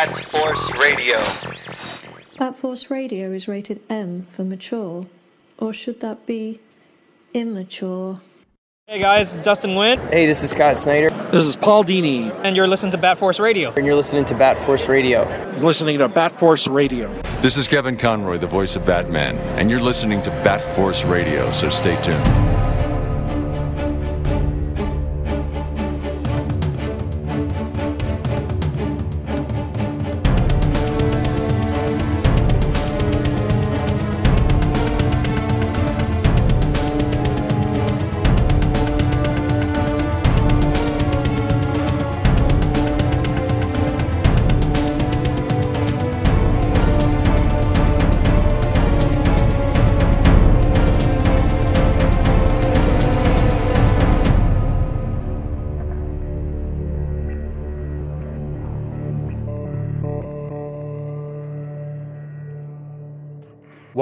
Bat Force Radio. Bat Force Radio is rated M for mature, or should that be immature? Hey guys, Dustin Wynn. Hey, this is Scott Snyder. This is Paul Dini. And you're listening to Bat Force Radio. And you're listening to Bat Force Radio. You're listening to Bat Force Radio. This is Kevin Conroy, the voice of Batman, and you're listening to Bat Force Radio, so stay tuned.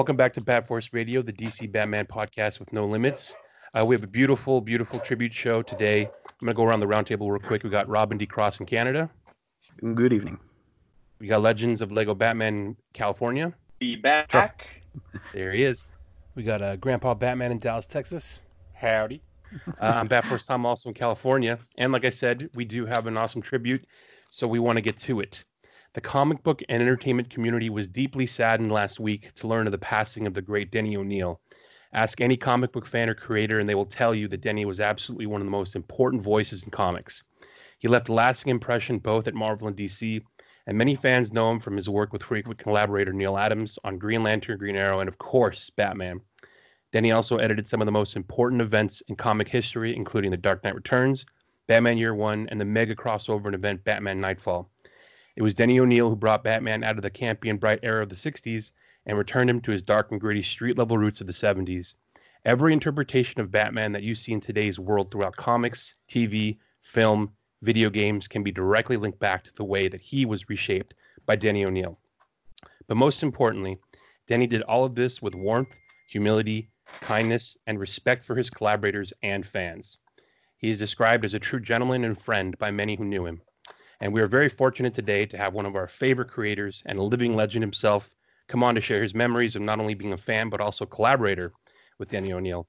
Welcome back to Bat Force Radio, the DC Batman podcast with no limits. Uh, we have a beautiful, beautiful tribute show today. I'm going to go around the roundtable real quick. We got Robin D. Cross in Canada. Good evening. We got Legends of Lego Batman California. Be back. Trust- There he is. We got uh, Grandpa Batman in Dallas, Texas. Howdy. Uh, I'm Bat Force Tom, also in California. And like I said, we do have an awesome tribute, so we want to get to it. The comic book and entertainment community was deeply saddened last week to learn of the passing of the great Denny O'Neil. Ask any comic book fan or creator, and they will tell you that Denny was absolutely one of the most important voices in comics. He left a lasting impression both at Marvel and DC, and many fans know him from his work with frequent collaborator Neal Adams on Green Lantern, Green Arrow, and of course, Batman. Denny also edited some of the most important events in comic history, including The Dark Knight Returns, Batman Year One, and the mega crossover and event Batman Nightfall. It was Denny O'Neil who brought Batman out of the campy and bright era of the 60s and returned him to his dark and gritty street level roots of the 70s. Every interpretation of Batman that you see in today's world throughout comics, TV, film, video games can be directly linked back to the way that he was reshaped by Denny O'Neil. But most importantly, Denny did all of this with warmth, humility, kindness, and respect for his collaborators and fans. He is described as a true gentleman and friend by many who knew him. And we are very fortunate today to have one of our favorite creators and a living legend himself come on to share his memories of not only being a fan, but also collaborator with Denny O'Neil.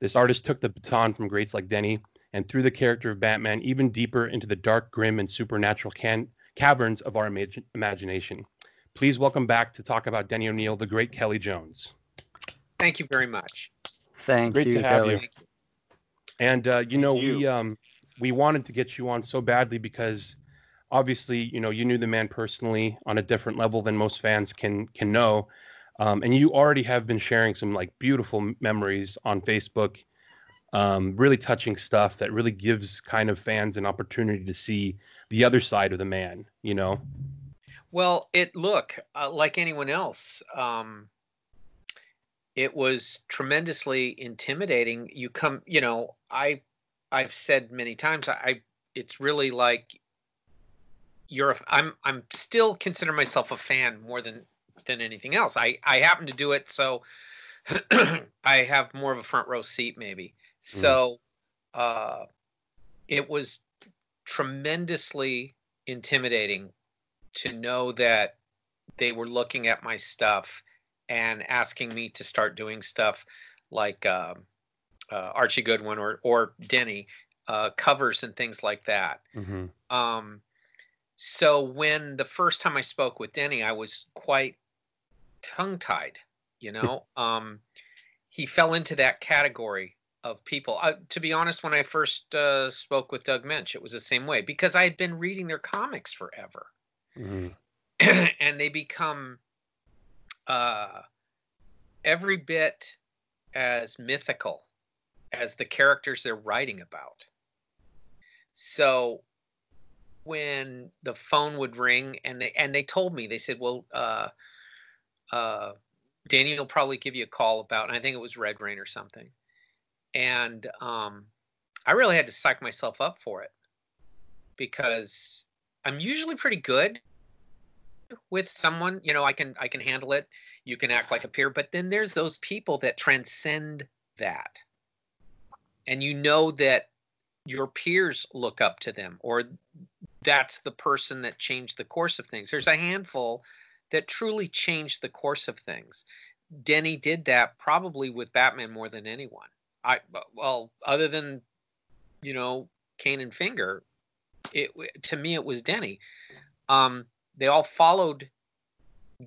This artist took the baton from greats like Denny and threw the character of Batman even deeper into the dark, grim, and supernatural can- caverns of our imag- imagination. Please welcome back to talk about Denny O'Neil, the great Kelly Jones. Thank you very much. Thank Great you, to have Kelly. you. And uh, you know, Thank we um we wanted to get you on so badly because obviously, you know, you knew the man personally on a different level than most fans can can know. Um, and you already have been sharing some like beautiful memories on Facebook, um, really touching stuff that really gives kind of fans an opportunity to see the other side of the man. You know, Well, it look uh, like anyone else. Um, it was tremendously intimidating. You come, you know, I, I've said many times, I, I it's really like you're. A, I'm, I'm still consider myself a fan more than than anything else. I, I happen to do it so I have more of a front row seat, maybe. So, uh, it was tremendously intimidating to know that they were looking at my stuff and asking me to start doing stuff like uh, uh, Archie Goodwin or or Denny uh, covers and things like that. mm-hmm. Um, so when the first time I spoke with Denny, I was quite tongue tied. You know, um, he fell into that category of people. Uh, to be honest, when I first uh, spoke with Doug Moench, it was the same way because I had been reading their comics forever Mm-hmm. and they become uh, every bit as mythical as the characters they're writing about. So when the phone would ring and they and they told me they said, "Well, uh, uh, Danny will probably give you a call about," and I think it was Red Rain or something. And um, I really had to psych myself up for it because I'm usually pretty good with someone you know i can i can handle it you can act like a peer but then there's those people that transcend that and you know that your peers look up to them or that's the person that changed the course of things. There's a handful that truly changed the course of things. Denny did that probably with Batman more than anyone. I well, other than you know Kane and Finger, it to me it was Denny. Um, they all followed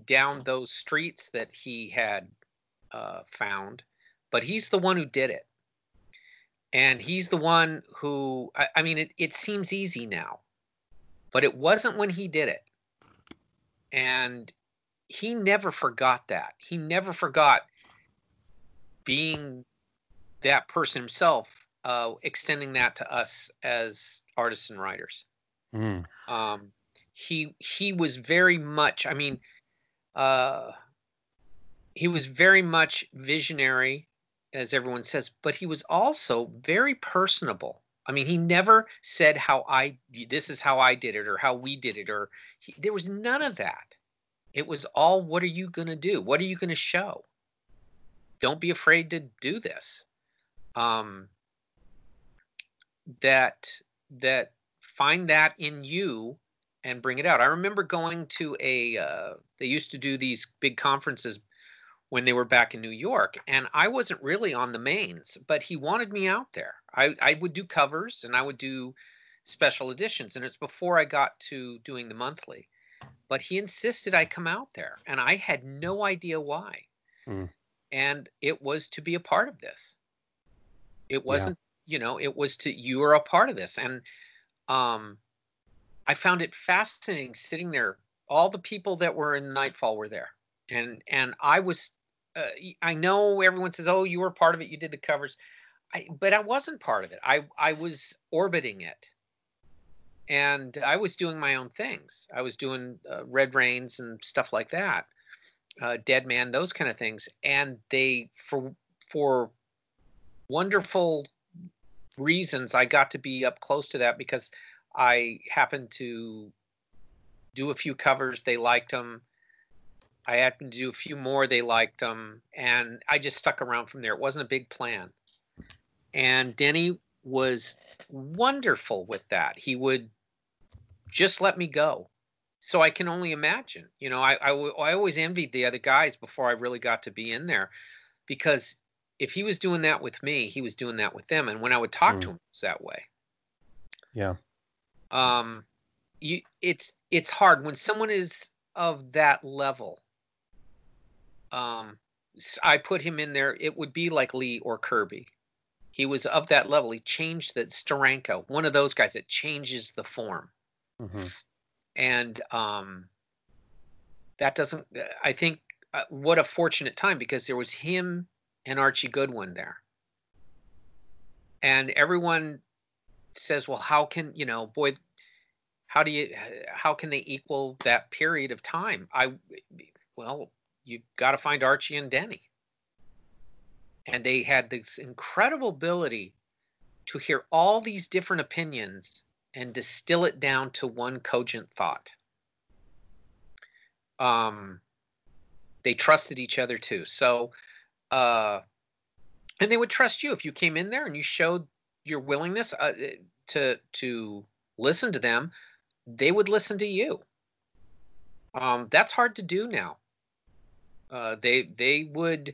down those streets that he had uh, found, but he's the one who did it, and he's the one who I, I mean it. It seems easy now, but it wasn't when he did it, and he never forgot that. He never forgot being that person himself, uh, extending that to us as artists and writers. Mm. Um, he he was very much. I mean, uh, he was very much visionary, as everyone says, but he was also very personable. I mean, he never said how I this is how I did it or how we did it or he, there was none of that. It was all what are you going to do? What are you going to show? Don't be afraid to do this. Um, that that find that in you and bring it out. I remember going to a uh, they used to do these big conferences when they were back in New York, and I wasn't really on the mains, but he wanted me out there. I, I would do covers and I would do special editions, and it's before I got to doing the monthly. But he insisted I come out there, and I had no idea why. Mm. And it was to be a part of this. It wasn't, yeah. you know, it was to you are a part of this, and um, I found it fascinating sitting there. All the people that were in Nightfall were there, and and I was. Uh, I know everyone says, "Oh, you were part of it. You did the covers," I, but I wasn't part of it. I I was orbiting it, and I was doing my own things. I was doing uh, Red Rains and stuff like that, uh, Dead Man, those kind of things. And they, for for wonderful reasons, I got to be up close to that because I happened to do a few covers. They liked them. I happened to do a few more. They liked them, and I just stuck around from there. It wasn't a big plan. And Denny was wonderful with that. He would just let me go. So I can only imagine. You know, I, I, I always envied the other guys before I really got to be in there because if he was doing that with me, he was doing that with them. And when I would talk mm. to him, it was that way. Yeah um you it's it's hard when someone is of that level um i put him in there it would be like lee or kirby he was of that level he changed that steranko one of those guys that changes the form mm-hmm. and um that doesn't i think uh, what a fortunate time because there was him and archie goodwin there and everyone says, well, how can you know, boy, how do you, how can they equal that period of time? I, well, you've got to find Archie and Denny, and they had this incredible ability to hear all these different opinions and distill it down to one cogent thought. Um, they trusted each other too. So, uh, and they would trust you if you came in there and you showed your willingness uh, to to listen to them, they would listen to you. Um, that's hard to do now. Uh, they they would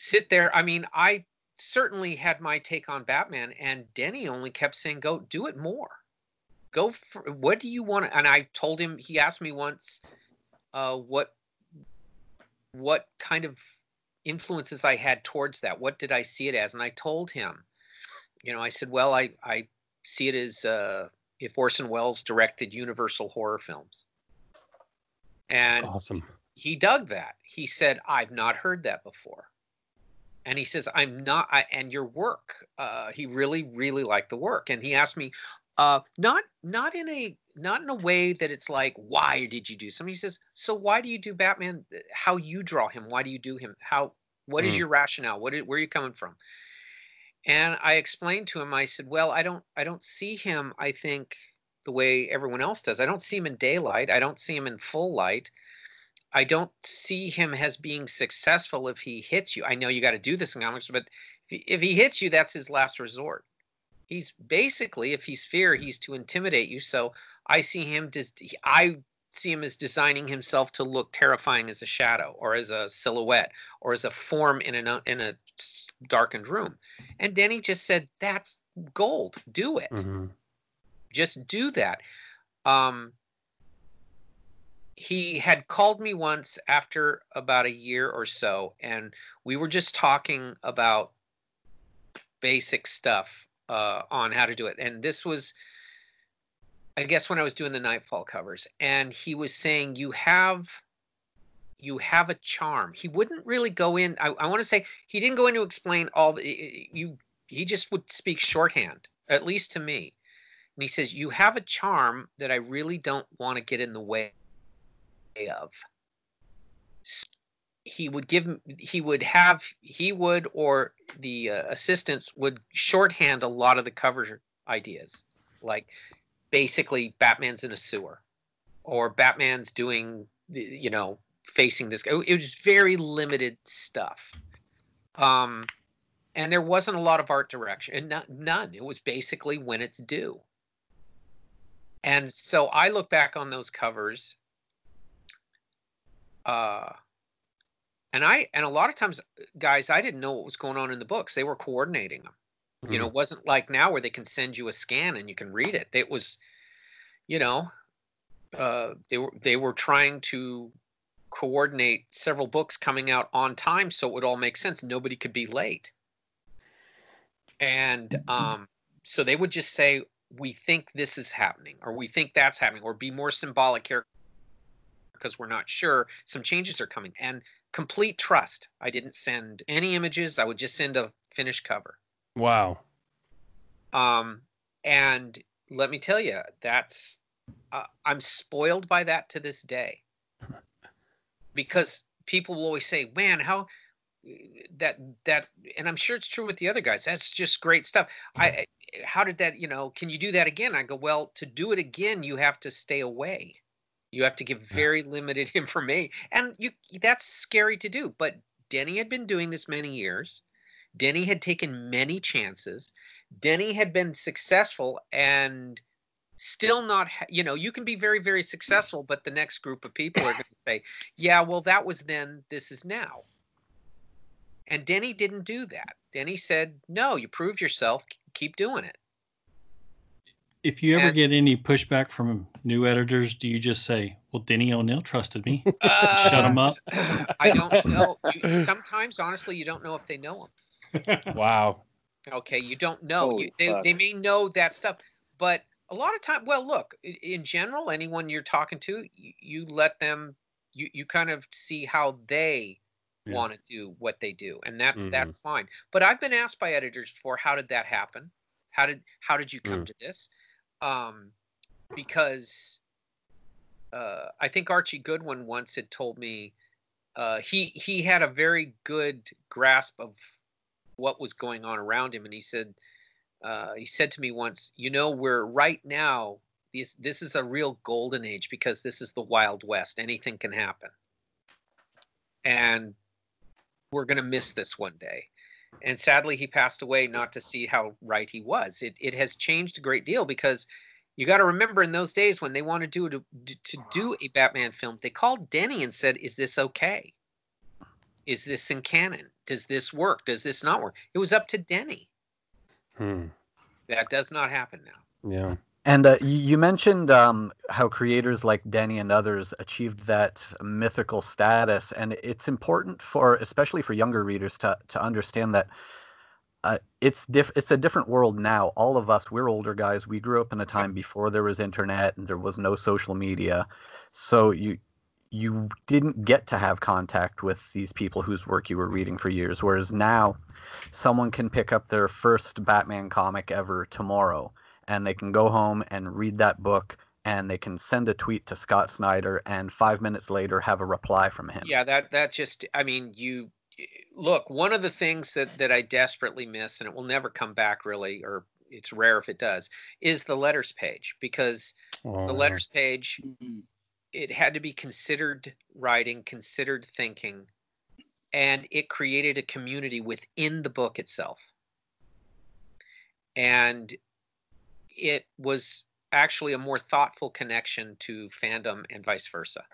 sit there. I mean, I certainly had my take on Batman, and Denny only kept saying, "Go do it more. Go for what do you want?" And I told him. He asked me once, uh, "What what kind of influences I had towards that? What did I see it as?" And I told him, you know, I said, well, I, I see it as uh, if Orson Welles directed Universal horror films. And awesome. He dug that. He said, I've not heard that before. And he says, I'm not, I, and your work, uh, he really, really liked the work. And he asked me, uh, not, not in a, not in a way that it's like, why did you do something? He says, so why do you do Batman? How you draw him? Why do you do him? How, What mm. is your rationale? What, is, where are you coming from? and i explained to him i said well i don't i don't see him i think the way everyone else does i don't see him in daylight i don't see him in full light i don't see him as being successful if he hits you. I know you got to do this in comics but if he, if he hits you that's his last resort. He's basically if he's fear he's to intimidate you so i see him i see him as designing himself to look terrifying as a shadow or as a silhouette or as a form in a in a darkened room. And denny just said that's gold. Do it. Hmm just do that. Um he had called me once after about a year or so and we were just talking about basic stuff uh, on how to do it and this was i guess when i was doing the nightfall covers and he was saying you have you have a charm. He wouldn't really go in i, I want to say he didn't go in to explain all the you he just would speak shorthand at least to me and he says you have a charm that i really don't want to get in the way of he would give he would have he would or the uh, assistants would shorthand a lot of the cover ideas. Like basically batman's in a sewer or batman's doing you know facing this guy. it was very limited stuff. Um and there wasn't a lot of art direction and no- none. It was basically when it's due. And so i look back on those covers uh and i and a lot of times guys i didn't know what was going on in the books. They were coordinating them you know it wasn't like now where they can send you a scan and you can read it. It was you know uh they were they were trying to coordinate several books coming out on time so it would all make sense. Nobody could be late. And um so they would just say we think this is happening or we think that's happening or be more symbolic here because we're not sure some changes are coming. And complete trust. I didn't send any images. I would just send a finished cover. Wow. um and let me tell you that's uh, i'm spoiled by that to this day. Because people will always say man how that that and i'm sure it's true with the other guys. That's just great stuff. I I- how did that you know can you do that again? I go well to do it again you have to stay away you have to give very limited information and you that's scary to do but denny had been doing this many years. Denny had taken many chances. Denny had been successful and still not ha- you know you can be very very successful but the next group of people are going to say yeah well that was then this is now. And denny didn't do that. Denny said no you proved yourself. Keep doing it If you ever And- get any pushback from new editors, do you just say, "Well, Denny O'Neil trusted me"? Uh, Shut him up. i don't know you, sometimes honestly you don't know if they know him Wow. okay you don't know you, they, they may know that stuff but a lot of time well look in general anyone you're talking to you, you let them you, you kind of see how they Yeah. want to do what they do and that Mhm. that's fine but i've been asked by editors before how did that happen how did how did you come Mm. to this um because uh i think archie goodwin once had told me uh he he had a very good grasp of what was going on around him. And he said uh he said to me once you know we're right now this this is a real golden age because this is the wild west. Anything can happen. And we're to miss this one day and sadly he passed away not to see how right he was. It it has changed a great deal because you got to remember in those days when they wanted to do to, to do a batman film they called denny and said is this okay? Is this in canon? Does this work? Does this not work? It was up to denny. Hmm. that does not happen now. Yeah. And uh, you you mentioned um, how creators like Denny and others achieved that mythical status, and it's important for, especially for younger readers, to to understand that uh, it's diff- It's a different world now. All of us, we're older guys. We grew up in a time before there was internet and there was no social media, so you you didn't get to have contact with these people whose work you were reading for years. Whereas now, someone can pick up their first Batman comic ever tomorrow and they can go home and read that book and they can send a tweet to Scott Snyder and 5 minutes later have a reply from him. yeah that that just i mean you look one of the things that that i desperately miss and it will never come back really or it's rare if it does is the letters page because the Oh, letters page Mhm. it had to be considered writing considered thinking and it created a community within the book itself and it was actually a more thoughtful connection to fandom and vice versa.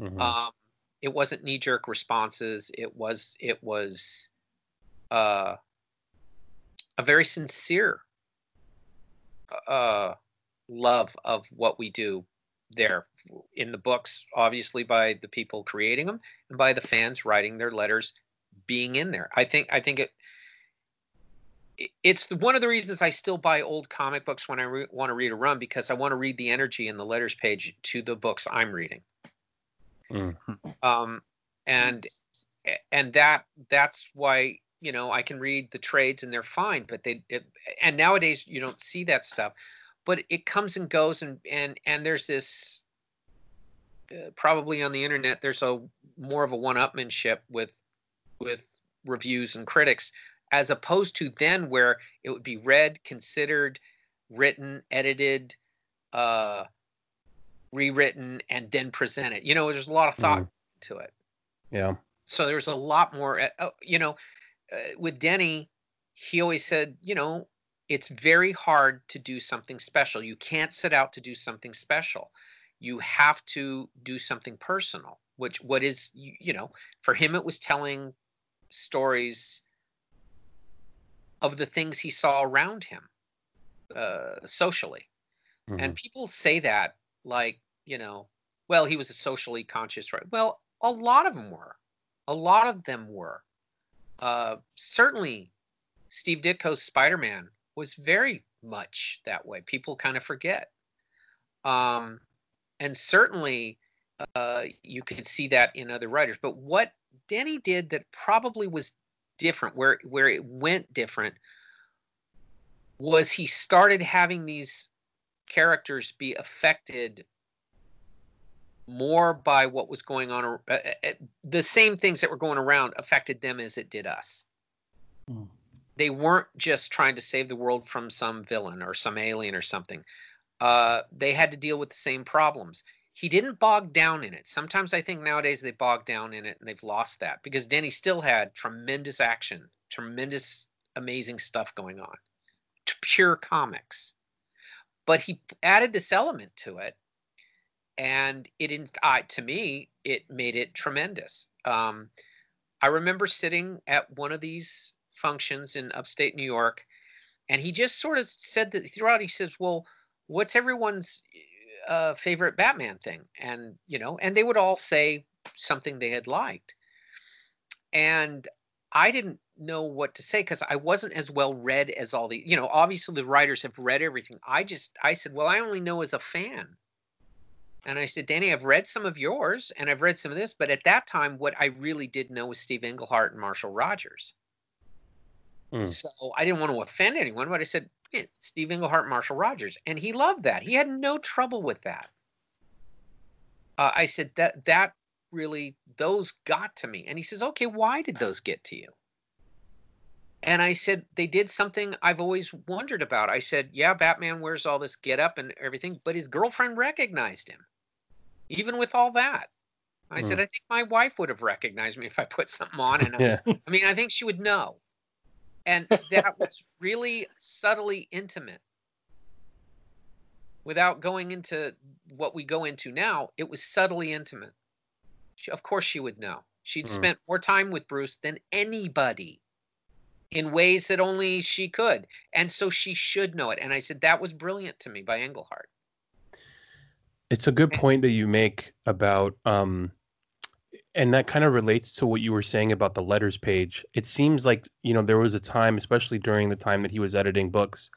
Mhm. Um, it wasn't knee jerk responses. It was it was uh, a very sincere uh, love of what we do there in the books, obviously by the people creating them and by the fans writing their letters, being in there. I think I think it- it's one of the reasons I still buy old comic books when I re- want to read a run because I want to read the energy in the letters page to the books I'm reading. Mm. Um, and and that that's why you know I can read the trades and they're fine, but they it, and nowadays you don't see that stuff, but it comes and goes and and and there's this uh, probably on the internet there's a more of a one-upmanship with with reviews and critics as opposed to then where it would be read, considered, written, edited, uh, rewritten, and then presented. You know, there's a lot of thought to it. Yeah. So there's a lot more. uh, uh, you know, uh, with Denny, he always said, you know, it's very hard to do something special. You can't set out to do something special. You have to do something personal. Which what is you, you know for him it was telling stories of the things he saw around him uh, socially. And people say that like, you know, well, he was a socially conscious, right? Well, a lot of them were. A lot of them were. Uh, certainly, Steve Ditko's Spider Man was very much that way. People kind of forget. Um, and certainly, uh, you could see that in other writers. But what Denny did that probably was different, where where it went different, was he started having these characters be affected more by what was going on uh, uh, the same things that were going around affected them as it did us. Hmm. they weren't just trying to save the world from some villain or some alien or something. Uh, they had to deal with the same problems he didn't bog down in it. Sometimes i think nowadays they bog down in it and they've lost that because denny still had tremendous action tremendous amazing stuff going on. Pure comics. But he added this element to it and it uh, to me it made it tremendous. Um, i remember sitting at one of these functions in upstate new york and he just sort of said that throughout he says well what's everyone's uh, favorite batman thing and you know and they would all say something they had liked and I didn't know what to say because I wasn't as well read as all the, you know, obviously the writers have read everything. I just, I said, well, I only know as a fan. And I said, Danny, I've read some of yours and I've read some of this, but at that time, what I really did know was Steve Englehart and Marshall Rogers. Mm. So I didn't want to offend anyone, but I said, Steve Englehart, Marshall Rogers. And he loved that. He had no trouble with that. Uh, I said, that, that really, those got to me. And he says, okay, why did those get to you? And I said, they did something I've always wondered about. I said, yeah, Batman wears all this get up and everything, but his girlfriend recognized him, even with all that. I said, Mm. I think my wife would have recognized me if I put something on. And Yeah. I mean, I think she would know. And that was really subtly intimate. Without going into what we go into now, it was subtly intimate. She, of course, she would know. She'd Mm. spent more time with Bruce than anybody in ways that only she could. And so she should know it. And I said, that was brilliant to me by Englehart It's a good point that you make about um and that kind of relates to what you were saying about the letters page. It seems like, you know, there was a time, especially during the time that he was editing books,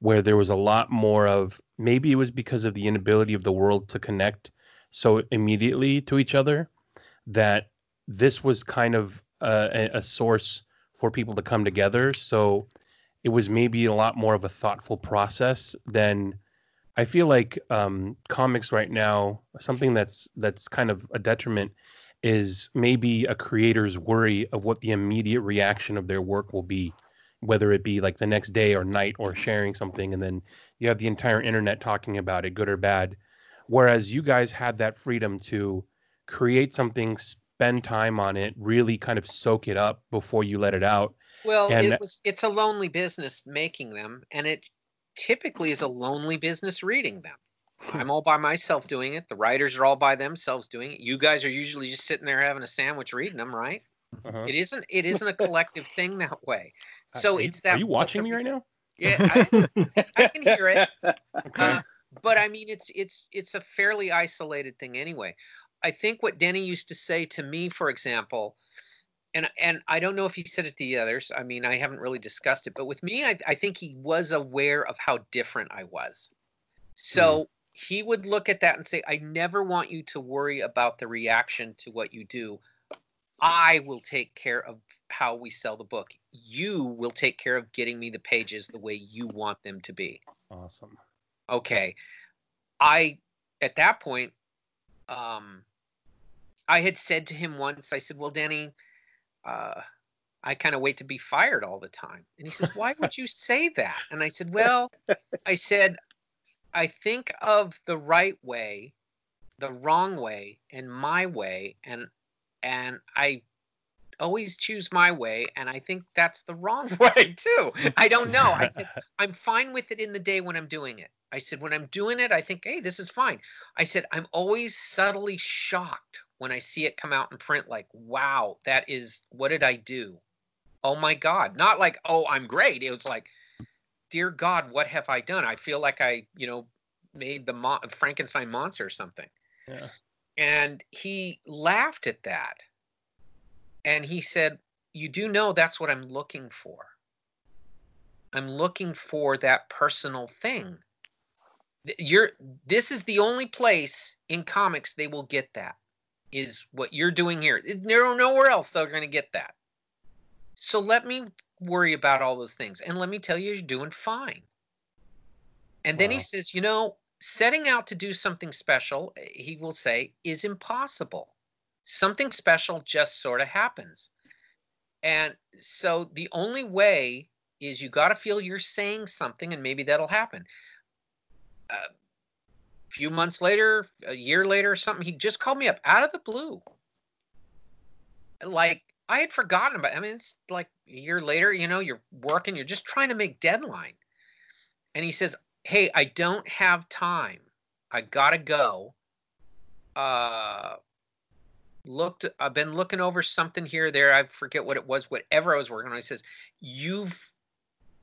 where there was a lot more of maybe it was because of the inability of the world to connect so immediately to each other that this was kind of a, a- source for people to come together. So it was maybe a lot more of a thoughtful process than I feel like um, comics right now, something that's that's kind of a detriment is maybe a creator's worry of what the immediate reaction of their work will be, whether it be like the next day or night or sharing something, and then you have the entire internet talking about it, good or bad. Whereas you guys had that freedom to create something, spend time on it, really kind of soak it up before you let it out. Well, And- it was it's a lonely business making them, and it typically is a lonely business reading them. I'm all by myself doing it. The writers are all by themselves doing it. You guys are usually just sitting there having a sandwich reading them, right? Uh-huh. It isn't it isn't a collective thing that way. Uh, So you- it's that Are you watching me right now? Yeah, I, I can hear it. Okay. Uh, but I mean, it's it's it's a fairly isolated thing anyway. I think what Denny used to say to me, for example, and and I don't know if he said it to the others. I mean, I haven't really discussed it, but with me, I, I think he was aware of how different I was. So he would look at that and say, "I never want you to worry about the reaction to what you do. I will take care of how we sell the book. You will take care of getting me the pages the way you want them to be." awesome. okay i at that point um i had said to him once i said well denny uh i kind of wait to be fired all the time and he says why would you say that and i said well i said i think of the right way the wrong way and my way and and i always choose my way and i think that's the wrong way too i don't know i said I'm fine with it in the day when I'm doing it. I said, when I'm doing it, I think, hey, this is fine. I said, I'm always subtly shocked when I see it come out in print, like, wow, that is, what did I do? Oh my God. Not like, oh, I'm great. It was like, dear God, what have I done? I feel like I, you know, made the mo- Frankenstein monster or something. Yeah. And he laughed at that. And he said, You do know that's what I'm looking for. I'm looking for that personal thing. You're this is the only place in comics they will get that is what you're doing here. There nowhere else they're going to get that. So let me worry about all those things and let me tell you you're doing fine. And then he says, you know, setting out to do something special, eh, he will say, is impossible. Something special just sort of happens. And so the only way is you got to feel you're saying something and maybe that'll happen. A few months later, a year later or something, he just called me up out of the blue. Like I had forgotten about I mean it's like a year later, you know, you're working, you're just trying to make deadline. And he says, "Hey, I don't have time. I got to go. Uh looked I've been looking over something here there. I forget what it was, whatever I was working on. He says, "You've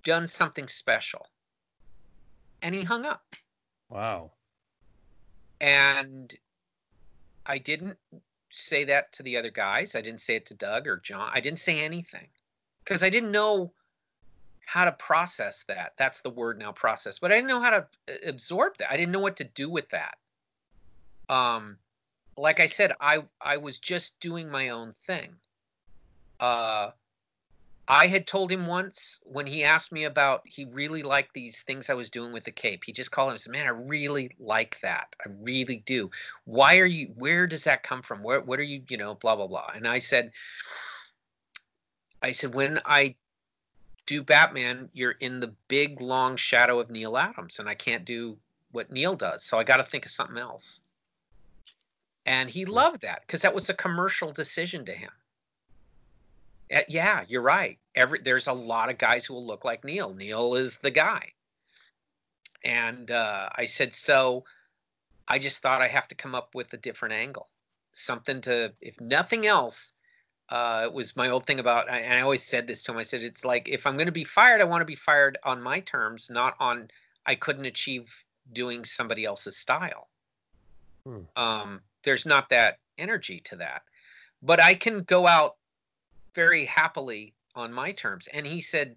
done something special." And he hung up. Wow. And I didn't say that to the other guys. I didn't say it to Doug or John. I didn't say anything because I didn't know how to process that. That's the word now, process. But I didn't know how to uh, absorb that. I didn't know what to do with that. Um, like I said, I I was just doing my own thing. Uh, I had told him once when he asked me about he really liked these things I was doing with the cape. He just called him and said, "Man, I really like that. I really do. Why are you? Where does that come from? Where? What are you? You know, blah blah blah." And I said, "I said when I do Batman, you're in the big long shadow of Neal Adams, and I can't do what Neal does. So I got to think of something else." And he hmm. loved that because that was a commercial decision to him. Uh, yeah, you're right. Every there's a lot of guys who will look like Neal. Neal is the guy. And uh, I said, so I just thought I have to come up with a different angle, something to, if nothing else, uh, it was my old thing about. I- And I always said this to him. I said, it's like if I'm going to be fired, I want to be fired on my terms, not on I couldn't achieve doing somebody else's style. Hmm. Um, there's not that energy to that, but I can go out very happily on my terms. And he said,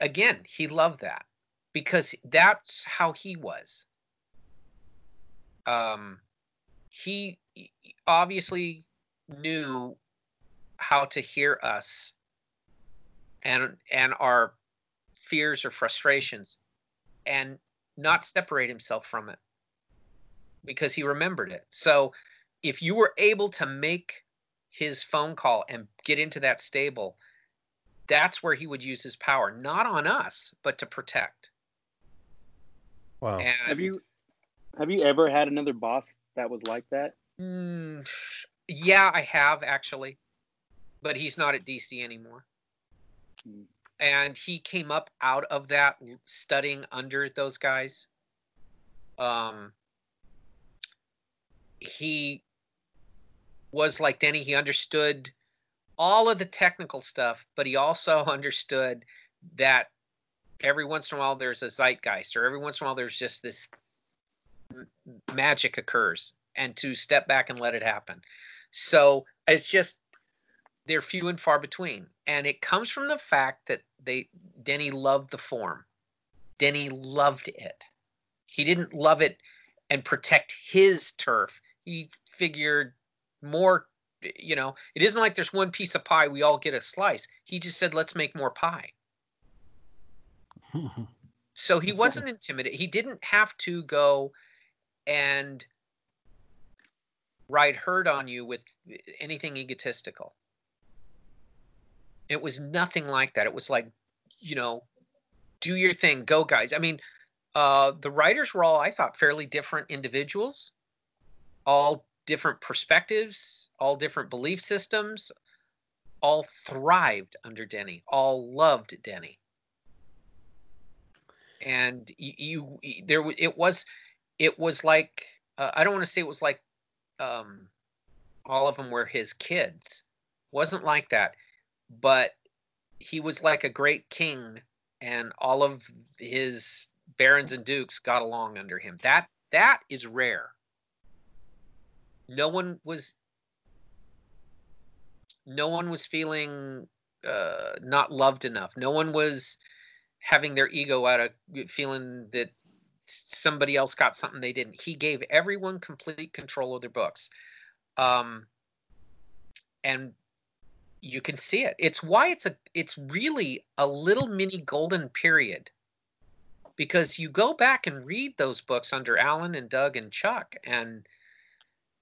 again, he loved that because that's how he was. Um, he obviously knew how to hear us and and our fears or frustrations and not separate himself from it because he remembered it. So if you were able to make his phone call and get into that stable, that's where he would use his power, not on us, but to protect. Wow. And Have you have you ever had another boss that was like that? Mm, yeah, I have actually, but he's not at DC anymore. and he came up out of that studying under those guys. Um, he was like Denny. He understood all of the technical stuff, but he also understood that every once in a while there's a zeitgeist, or every once in a while there's just this magic occurs, and to step back and let it happen. So it's just they're few and far between, and it comes from the fact that they Denny loved the form. Denny loved it. He didn't love it and protect his turf. He figured more you know, it isn't like there's one piece of pie we all get a slice. He just said let's make more pie. So he wasn't intimidated. He didn't have to go and ride herd on you with anything egotistical. It was nothing like that. It was like, you know, do your thing, go guys. I mean, uh, the writers were all, I thought, fairly different individuals, all different perspectives, all different belief systems, all thrived under Denny, all loved Denny. And you, you there it was it was like uh, i don't want to say it was like um all of them were his kids. Wasn't like that. But he was like a great king and all of his barons and dukes got along under him. That that is rare no one was no one was feeling uh, not loved enough no one was having their ego out of feeling that somebody else got something they didn't. He gave everyone complete control of their books. Um, and you can see it. It's why it's a it's really a little mini golden period. Because you go back and read those books under Alan and Doug and Chuck and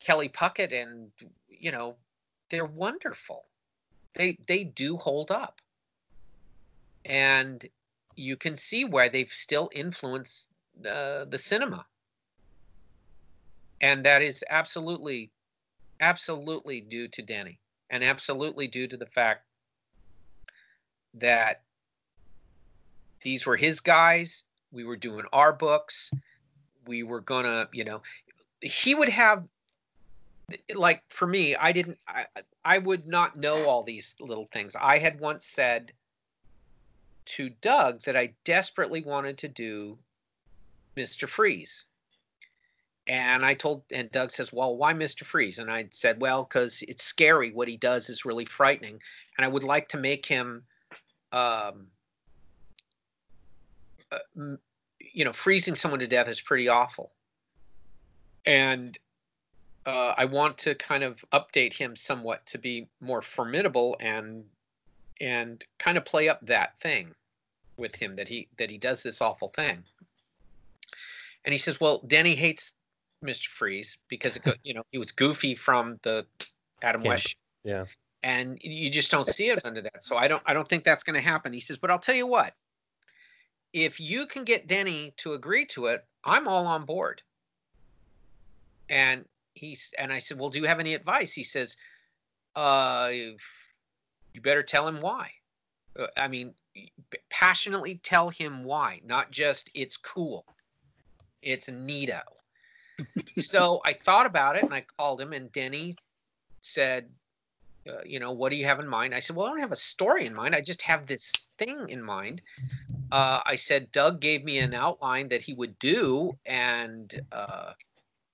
Kelley Puckett and you know, they're wonderful. They they do hold up. And you can see why they've still influenced uh, the cinema and that is absolutely absolutely due to denny and absolutely due to the fact that these were his guys we were doing our books we were gonna you know he would have like for me i didn't i i would not know all these little things i had once said to Doug that I desperately wanted to do Mr. Freeze. And I told, and Doug says, Well, why Mr. Freeze? And I said, Well, because it's scary. What he does is really frightening. And I would like to make him, um, uh, you know, freezing someone to death is pretty awful. And uh, I want to kind of update him somewhat to be more formidable and and kind of play up that thing with him that he that he does this awful thing. And he says, "Well, Denny hates Mr. Freeze because it, you know he was goofy from the Adam Camp. West, Yeah. and you just don't see it under that. So I don't I don't think that's going to happen." He says, "But I'll tell you what, if you can get Denny to agree to it, I'm all on board." And he's and I said, "Well, do you have any advice?" He says, "Uh." you better tell him why. Uh, I mean, passionately tell him why, not just it's cool. It's neato. so I thought about it and I called him, and Denny said, uh, You know, what do you have in mind? I said, Well, I don't have a story in mind. I just have this thing in mind. Uh, I said, Doug gave me an outline that he would do, and uh,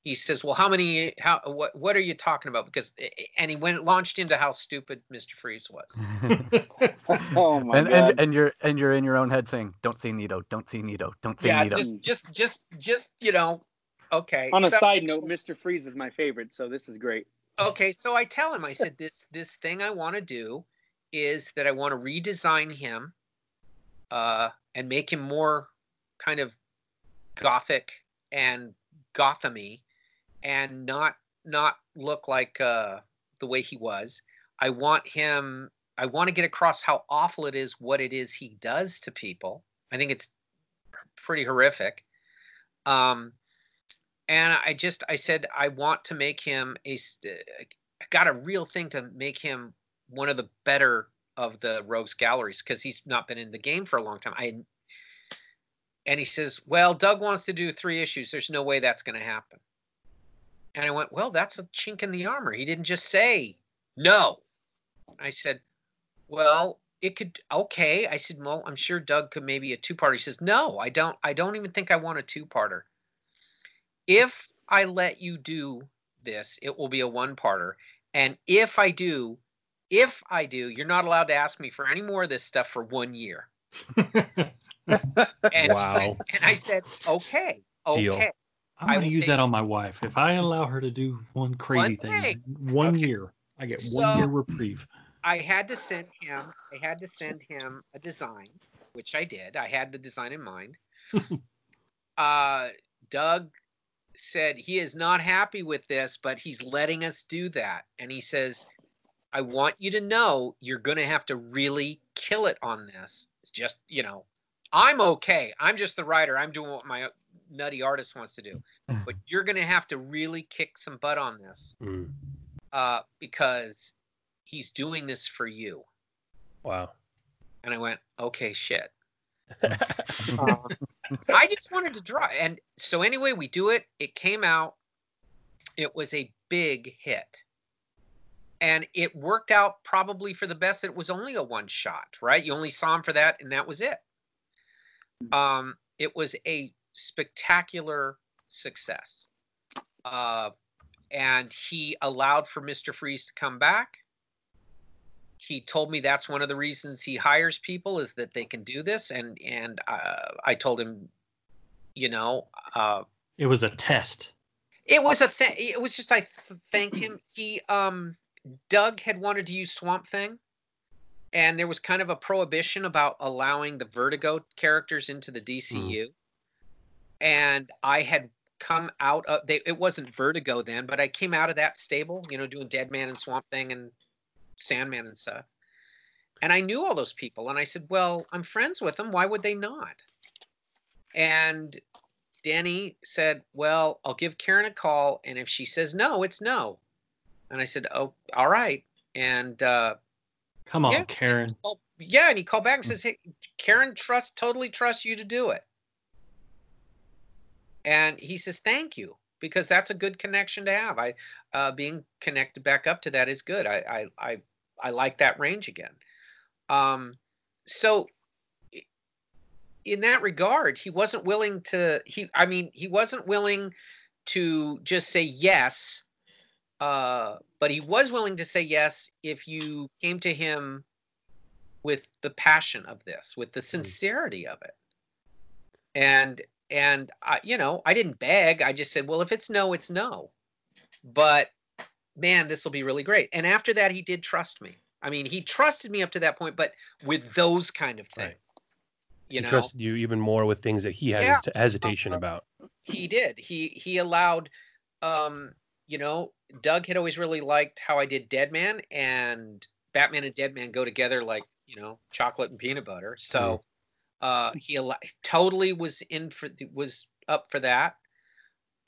he says, "Well, how many? How? What? What are you talking about?" Because and he went launched into how stupid Mr. Freeze was. oh my and, god. and and you're and you're in your own head saying, "Don't say Nito, don't say Nito, don't say yeah, Nito." just just just just you know, okay. On a so- side note, Mr. Freeze is my favorite, so this is great. okay, so I tell him, I said, "This this thing I want to do is that I want to redesign him, uh, and make him more kind of gothic and gothamy, and not not look like uh, the way he was. I want him. I want to get across how awful it is what it is he does to people. I think it's pretty horrific. Um, and I just I said I want to make him a. st- I got a real thing to make him one of the better of the rogues galleries because he's not been in the game for a long time. I and he says, "Well, Doug wants to do three issues. There's no way that's going to happen." And I went, "Well, that's a chink in the armor. He didn't just say no." I said, "Well, it could okay." I said, "Well, I'm sure Doug could maybe a two-parter." He says, "No, I don't. I don't even think I want a two-parter. If I let you do this, it will be a one-parter. And if I do, if I do, you're not allowed to ask me for any more of this stuff for one year." and, Wow. and I said, "Okay, okay." Deal. I'm going to use that on my wife. If I allow her to do one crazy One thing, one Okay. year, I get one year reprieve. I had to send him. I had to send him a design, which I did. I had the design in mind. uh, Doug said he is not happy with this, but he's letting us do that. And he says, "I want you to know you're going to have to really kill it on this. It's just you know, I'm okay. I'm just the writer. I'm doing what my nutty artist wants to do, but you're going to have to really kick some butt on this." Mm. uh, because he's doing this for you. Wow. And I went, okay, shit. Um, I just wanted to draw. And so, anyway, we do it. It came out. It was a big hit. And it worked out probably for the best that it was only a one shot, right? You only saw him for that, and that was it. Um, it was a spectacular success. Uh, and he allowed for Mr. Freeze to come back. He told me that's one of the reasons he hires people is that they can do this, and and uh, I told him, you know, uh, It was a test. it was a thing. It was just I th- thanked him. He um Doug had wanted to use Swamp Thing, and there was kind of a prohibition about allowing the Vertigo characters into the DCU. And I had come out of they it wasn't Vertigo then, but I came out of that stable, you know, doing Deadman and Swamp Thing and Sandman and stuff. And I knew all those people, and I said, "Well, I'm friends with them. Why would they not?" And Danny said, "Well, I'll give Karen a call, and if she says no, it's no." And I said, "Oh, all right." And uh, Come on, Yeah. Karen. yeah, and he called back and says, "Hey, Karen trust totally trusts you to do it." And he says, "Thank you," because that's a good connection to have. I uh, being connected back up to that is good. I I I, I like that range again. Um, so in that regard, he wasn't willing to. He I mean, he wasn't willing to just say yes. Uh, but he was willing to say yes if you came to him with the passion of this, with the sincerity of it. And and I, you know, I didn't beg. I just said, well, if it's no, it's no. But man, this will be really great. And after that, he did trust me. I mean, he trusted me up to that point, but with those kind of things, Right. you he know, trusted you even more with things that he had Yeah. hesita- hesitation about. he did. He he allowed, um, you know, Doug had always really liked how I did Deadman and Batman and Deadman go together like you know chocolate and peanut butter. So uh, he al- totally was in for was up for that.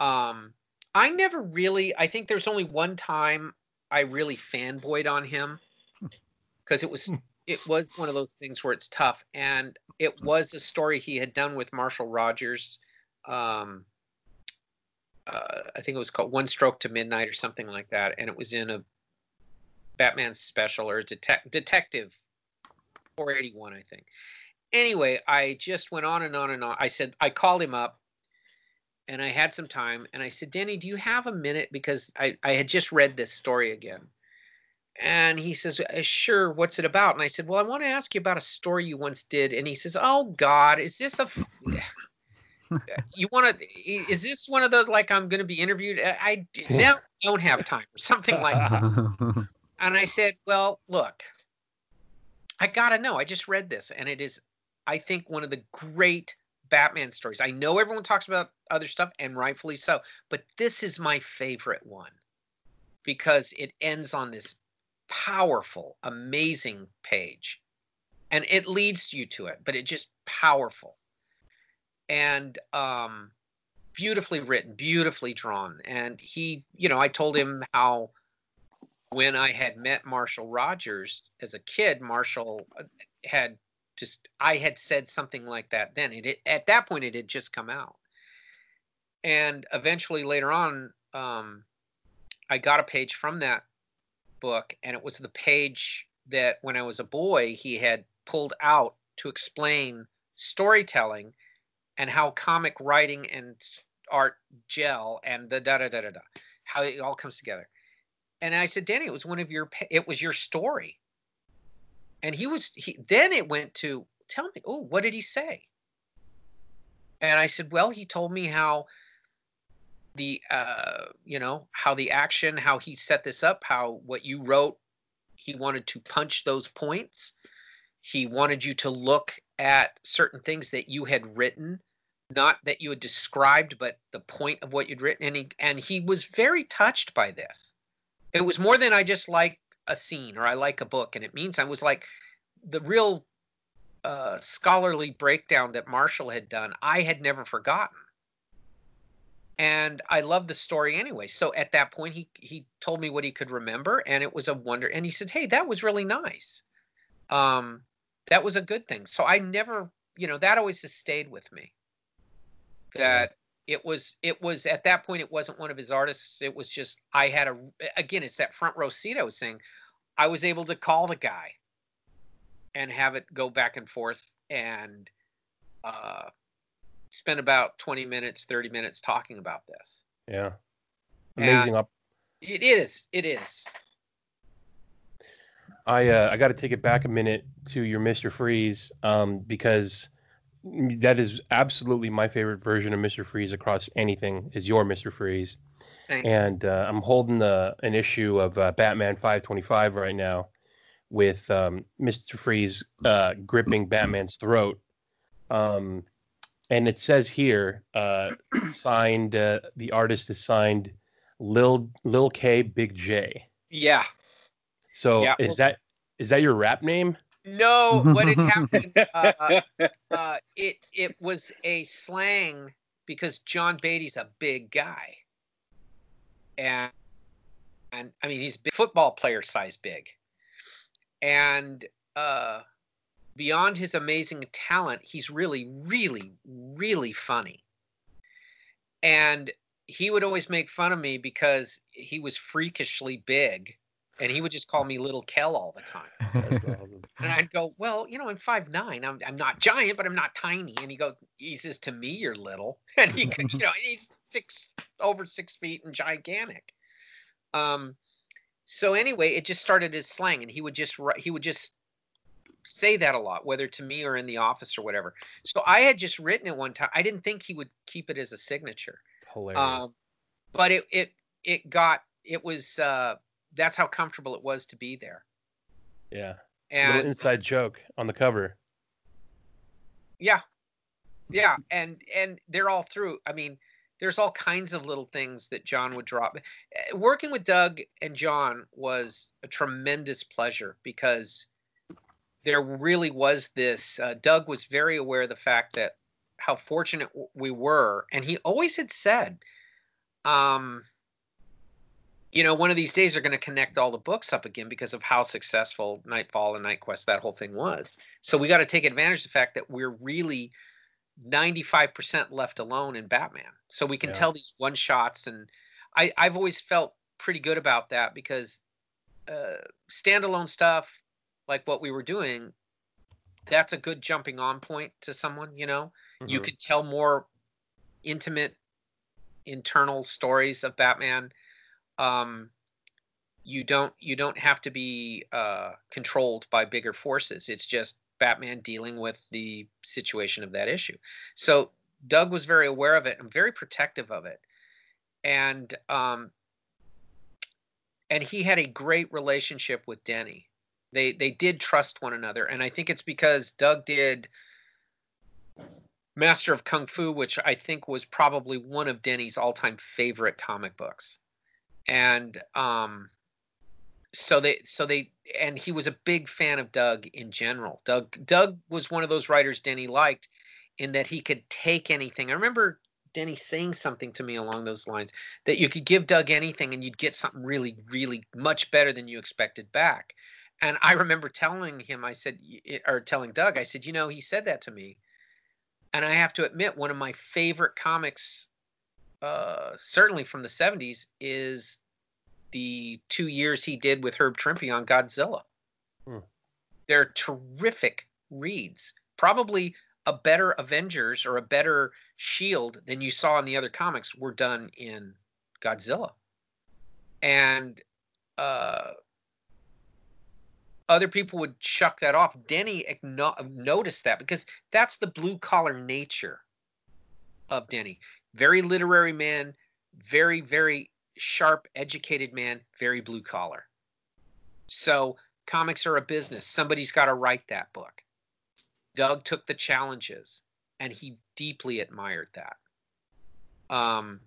Um, I never really. I think there's only one time I really fanboyed on him because it was it was one of those things where it's tough, and it was a story he had done with Marshall Rogers. Um, uh, I think it was called One Stroke to Midnight or something like that, and it was in a Batman special or a detec- detective 481, I think. Anyway, I just went on and on and on. I said I called him up, and I had some time, and I said, Danny, do you have a minute because I I had just read this story again. And he says, "Uh, "Sure. What's it about?" And I said, "Well, I want to ask you about a story you once did." And he says, "Oh God, is this a f- you want to? Is this one of the like I'm going to be interviewed? I, I now don't have time or something like that." And I said, "Well, look, I gotta know. I just read this, and it is, I think, one of the great Batman stories. I know everyone talks about other stuff, and rightfully so, but this is my favorite one because it ends on this powerful, amazing page, and it leads you to it, but it just powerful and um, beautifully written, beautifully drawn. And he, you know, I told him how when I had met Marshall Rogers as a kid, Marshall had just I had said something like that then. It, it at that point it had just come out, and eventually later on, um, I got a page from that book, and it was the page that when I was a boy he had pulled out to explain storytelling and how comic writing and art gel and the da da da da da how it all comes together and i said danny it was one of your it was your story and he was he then it went to tell me oh what did he say? And i said well he told me how the uh you know how the action how he set this up how what you wrote he wanted to punch those points. He wanted you to look at certain things that you had written not that you had described but the point of what you'd written. And he and he was very touched by this. It was more than i just like a scene or i like a book and it means i was like the real uh, scholarly breakdown that marshall had done i had never forgotten. And i love the story anyway. So at that point he he told me what he could remember and it was a wonder and he said hey that was really nice. Um that was a good thing. So i never you know that always has stayed with me. That it was it was at that point it wasn't one of his artists it was just i had a again it's that front row seat i was saying i was able to call the guy and have it go back and forth and uh spend about 20 minutes 30 minutes talking about this Yeah. Amazing. Up. it is it is I uh, I got to take it back a minute to your Mister Freeze um, because that is absolutely my favorite version of Mister Freeze across anything is your Mister Freeze, Thank you. and uh, I'm holding the an issue of uh, Batman 525 right now with um, Mister Freeze uh, gripping Batman's throat, um, and it says here uh, signed uh, the artist is signed Lil Lil K Big J. yeah So Yeah, is that is that your rap name? No, what had happened? Uh, uh, it it was a slang because John Beatty's a big guy, and and I mean he's big football player size big, and uh, beyond his amazing talent, he's really, really, really funny, and he would always make fun of me because he was freakishly big and he would just call me little Kel all the time. And I'd go, well, you know, I'm five nine. I'm I'm not giant, but I'm not tiny. And he goes, he says to me, you're little. And he could, you know, he's six over six feet and gigantic. Um, so anyway, it just started as slang, and he would just he would just say that a lot, whether to me or in the office or whatever. So I had just written it one time. I didn't think he would keep it as a signature. Hilarious. Um, but it it it got it was uh that's how comfortable it was to be there. yeah. And inside joke on the cover. yeah. Yeah, and and they're all through. I mean, there's all kinds of little things that John would drop. Eh, Working with Doug and John was a tremendous pleasure because there really was this uh, Doug was very aware of the fact that how fortunate we were and he always had said um you know, one of these days they're going to connect all the books up again because of how successful Knightfall and KnightQuest that whole thing was. So we got to take advantage of the fact that we're really 95% left alone in Batman. So we can Yeah. tell these one shots and I I've always felt pretty good about that because uh standalone stuff like what we were doing that's a good jumping on point to someone, you know. You Mhm. could tell more intimate internal stories of Batman um, you don't you don't have to be uh, controlled by bigger forces. It's just Batman dealing with the situation of that issue. So Doug was very aware of it and very protective of it, and um, and he had a great relationship with Denny. They they did trust one another, and I think it's because Doug did Master of Kung Fu, which I think was probably one of Denny's all-time favorite comic books and um so they so they and he was a big fan of Doug in general. Doug Doug was one of those writers Denny liked in that he could take anything. I remember Denny saying something to me along those lines that you could give Doug anything and you'd get something really, really much better than you expected back. And I remember telling him, I said, or telling Doug, I said, you know, he said that to me. And I have to admit, one of my favorite comics, uh, certainly from the 70s, is the two years he did with Herb Trimpe on Godzilla. Hmm. They're terrific reads. Probably a better Avengers or a better Shield than you saw in the other comics were done in Godzilla. And uh, other people would chuck that off. Denny acknow- noticed that because that's the blue collar nature of Denny. Very literary man, very, very sharp, educated man, very blue collar. So comics are a business. Somebody's got to write that book. Doug took the challenges and he deeply admired that. Um,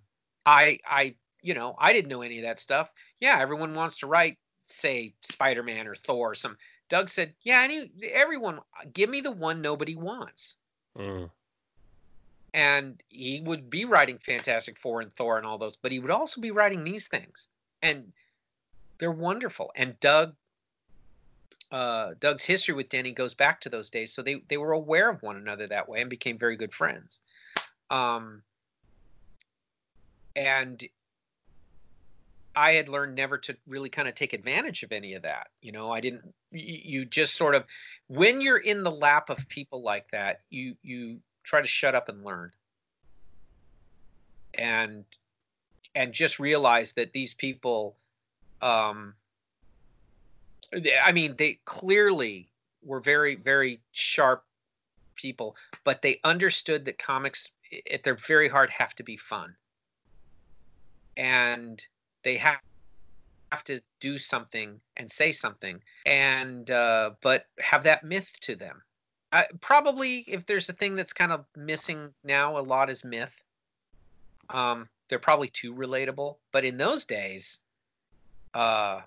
I, I, you know, I didn't know any of that stuff. Yeah, everyone wants to write, say, Spider Man or Thor or some. Doug said, "Yeah, I everyone. Give me the one nobody wants." Mm. And he would be writing Fantastic Four and Thor and all those, but he would also be writing these things, and they're wonderful. And Doug, uh, Doug's history with Denny goes back to those days, so they they were aware of one another that way and became very good friends. Um, and I had learned never to really kind of take advantage of any of that. You know, I didn't. You just sort of, when you're in the lap of people like that, you you try to shut up and learn, and and just realize that these people, um, I mean, they clearly were very very sharp people, but they understood that comics, at their very heart, have to be fun, and they have have to do something and say something and uh, but have that myth to them I, probably if there's a thing that's kind of missing now a lot is myth um, they're probably too relatable but in those days uh,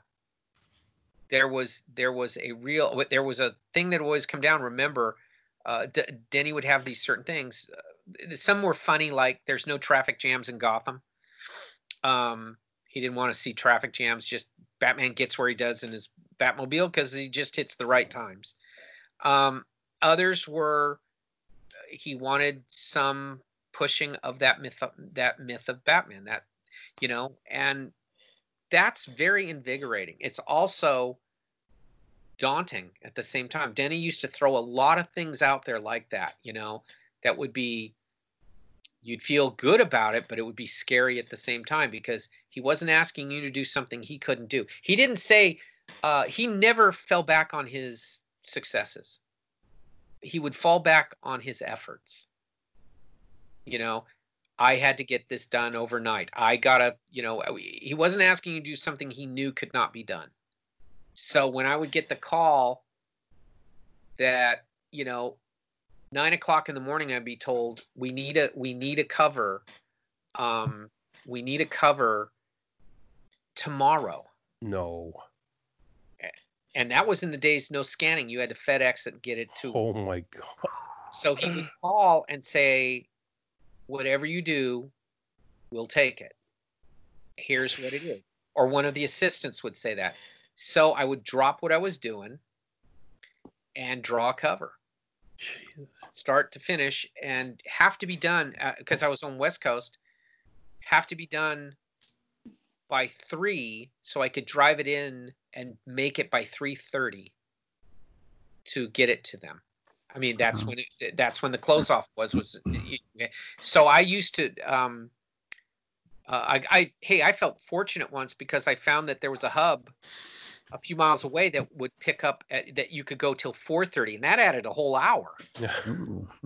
there was there was a real there was a thing that always come down remember uh, D- denny would have these certain things uh, some were funny like there's no traffic jams in gotham um, he didn't want to see traffic jams. Just Batman gets where he does in his Batmobile because he just hits the right times. Um, others were he wanted some pushing of that myth that myth of Batman that you know and that's very invigorating. It's also daunting at the same time. Denny used to throw a lot of things out there like that, you know, that would be you'd feel good about it, but it would be scary at the same time because he wasn't asking you to do something he couldn't do. He didn't say, uh, he never fell back on his successes. He would fall back on his efforts. You know, I had to get this done overnight. I gotta, you know, he wasn't asking you to do something he knew could not be done. So when I would get the call that, you know, nine o'clock in the morning i'd be told we need a we need a cover um we need a cover tomorrow No. And that was in the days no scanning you had to fedex it and get it to Oh my god. so he would call and say whatever you do we'll take it here's what it is or one of the assistants would say that so i would drop what i was doing and draw a cover start to finish and have to be done uh, because I was on West Coast. Have to be done by three, so I could drive it in and make it by three thirty to get it to them. I mean, that's Mhm. when it, that's when the close off was was. So I used to. Um, uh, I, I hey, I felt fortunate once because I found that there was a hub a few miles away that would pick up at, that you could go till 4:30 and that added a whole hour. Ooh.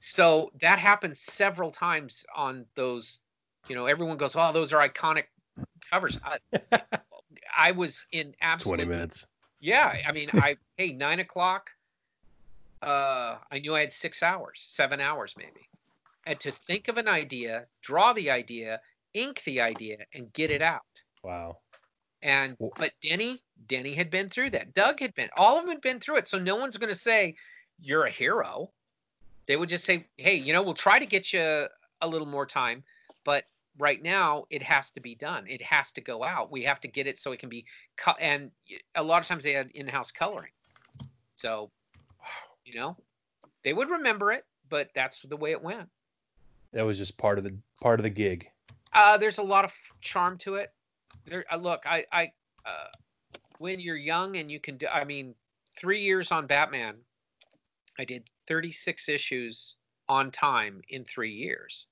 So that happened several times on those. You know, everyone goes, "Oh, those are iconic covers." I, I was in absolute. 20 minutes. Yeah, I mean, I hey nine o'clock. Uh, I knew I had six hours, seven hours maybe, and to think of an idea, draw the idea, ink the idea, and get it out. Wow. And but Denny, Denny had been through that. Doug had been, all of them had been through it. So no one's going to say you're a hero. They would just say, "Hey, you know, we'll try to get you a little more time, but right now it has to be done. It has to go out. We have to get it so it can be cut. And a lot of times they had in-house coloring, so you know they would remember it, but that's the way it went. That was just part of the part of the gig. Uh, there's a lot of charm to it. There, uh, look, I, I, uh, when you're young and you can do, I mean, three years on Batman, I did 36 issues on time in three years.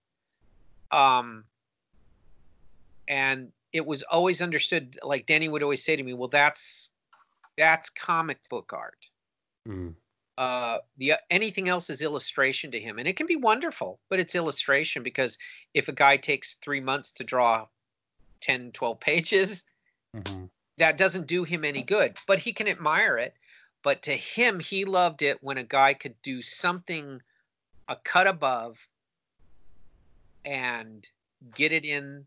Um, and it was always understood, like Danny would always say to me, well, that's, that's comic book art. Mm. Uh, the anything else is illustration to him, and it can be wonderful, but it's illustration because if a guy takes three months to draw 10, 12 pages, Mm-hmm. that doesn't do him any good. But he can admire it. But to him, he loved it when a guy could do something a cut above and get it in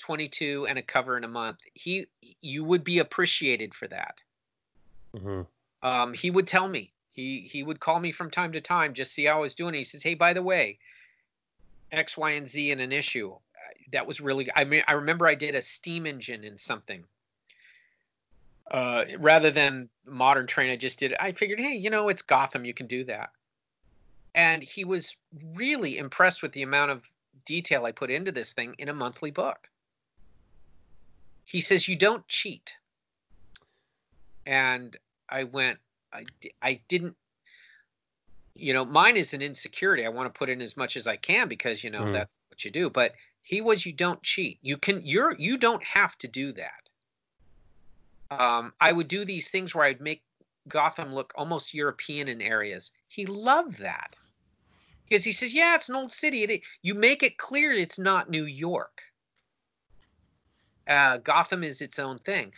22 and a cover in a month. He you would be appreciated for that. Mm-hmm. Um, he would tell me. He he would call me from time to time, just see how I was doing. He says, "Hey, by the way, X, Y, and Z in an issue." That was really. I mean, I remember I did a steam engine in something. Uh, rather than modern train, I just did. I figured, hey, you know, it's Gotham. You can do that. And he was really impressed with the amount of detail I put into this thing in a monthly book. He says, "You don't cheat." And I went, I, I didn't you know mine is an insecurity. I want to put in as much as i can because you know Mm. that's what you do. But he was you don't cheat. You can you're you don't have to do that. Um i would do these things where i'd make gotham look almost european in areas. He loved that. Because he says yeah it's an old city. It, you make it clear it's not new york uh gotham is its own thing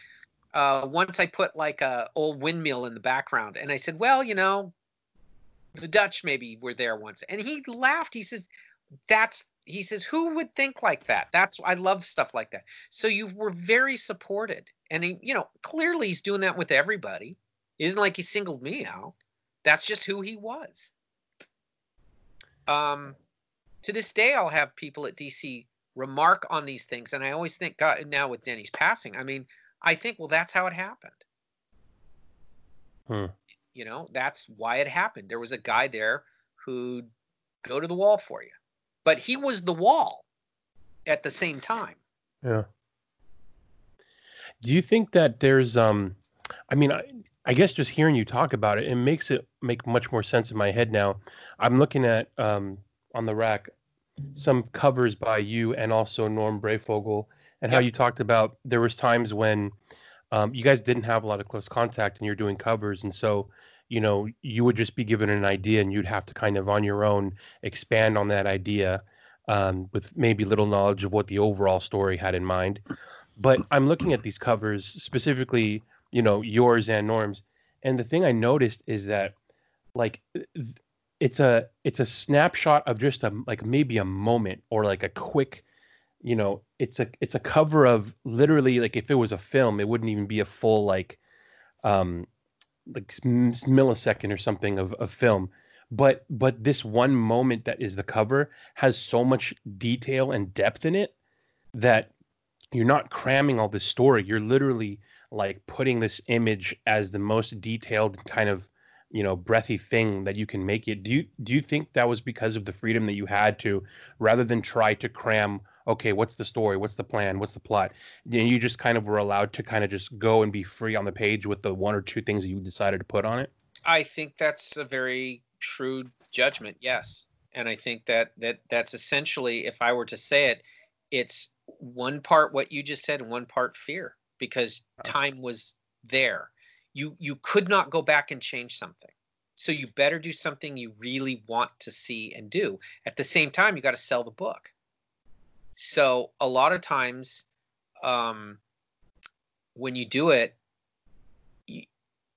uh, once I put like a old windmill in the background, and I said, "Well, you know, the Dutch maybe were there once," and he laughed. He says, "That's," he says, "Who would think like that?" That's I love stuff like that. So you were very supported, and he, you know, clearly he's doing that with everybody. It isn't like he singled me out. That's just who he was. Um, to this day, I'll have people at DC remark on these things, and I always think, God, now with Denny's passing, I mean. I think, well, that's how it happened. Hmm. You know, that's why it happened. There was a guy there who'd go to the wall for you, but he was the wall at the same time. Yeah. Do you think that there's um I mean I I guess just hearing you talk about it, it makes it make much more sense in my head now. I'm looking at um on the rack some covers by you and also Norm Breyfogle and how you talked about there was times when um, you guys didn't have a lot of close contact and you're doing covers and so you know you would just be given an idea and you'd have to kind of on your own expand on that idea um, with maybe little knowledge of what the overall story had in mind. But i'm looking at these covers specifically you know yours and norm's and the thing i noticed is that like it's a it's a snapshot of just a like maybe a moment or like a quick you know it's a it's a cover of literally like if it was a film it wouldn't even be a full like um like millisecond or something of, of film. But but this one moment that is the cover has so much detail and depth in it that you're not cramming all this story. You're literally like putting this image as the most detailed kind of you know breathy thing that you can make it. Do you do you think that was because of the freedom that you had to rather than try to cram okay what's the story? What's the plan? What's the plot? Know, you just kind of were allowed to kind of just go and be free on the page with the one or two things that you decided to put on it? I think that's a very shrewd judgment. Yes, and I think that that that's essentially, if I were to say it, it's one part what you just said and one part fear because time was there. You you could not go back and change something. So you better do something you really want to see and do. At the same time, you got to sell the book. So a lot of times, um, when you do it, you,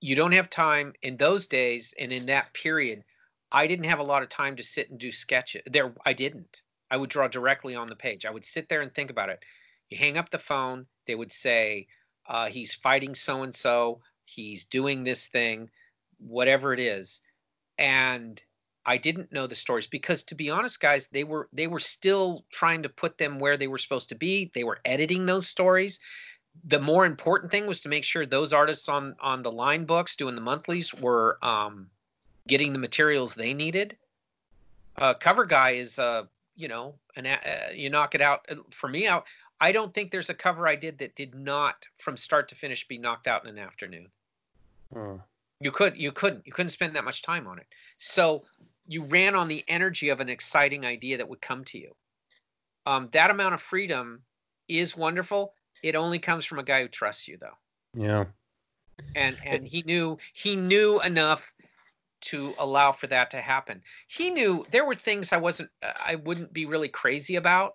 you don't have time in those days and in that period. I didn't have a lot of time to sit and do sketches. There, I didn't. I would draw directly on the page. I would sit there and think about it. You hang up the phone. They would say, uh, "He's fighting so and so. He's doing this thing, whatever it is," and I didn't know the stories because to be honest guys they were they were still trying to put them where they were supposed to be. They were editing those stories. The more important thing was to make sure those artists on on the line books doing the monthlies were um getting the materials they needed. Uh cover guy is uh you know an uh, you knock it out uh, for me out. I don't think there's a cover I did that did not from start to finish be knocked out in an afternoon Hmm. you could you couldn't you couldn't spend that much time on it. So you ran on the energy of an exciting idea that would come to you. Um, that amount of freedom is wonderful. It only comes from a guy who trusts you though. Yeah. and and he knew he knew enough to allow for that to happen. He knew there were things i wasn't i wouldn't be really crazy about.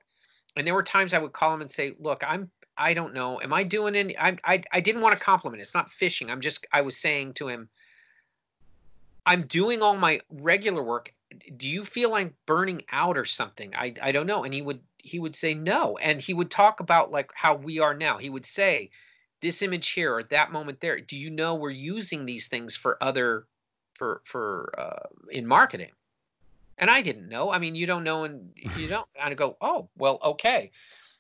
And there were times i would call him and say look i'm i don't know am i doing any i i, I didn't want to compliment it's not fishing i'm just i was saying to him i'm doing all my regular work do you feel i'm burning out or something? I i don't know and he would he would say no and he would talk about like how we are now he would say this image here or that moment there do you know we're using these things for other for for uh, in marketing? And i didn't know i mean you don't know and you don't and i go oh well okay.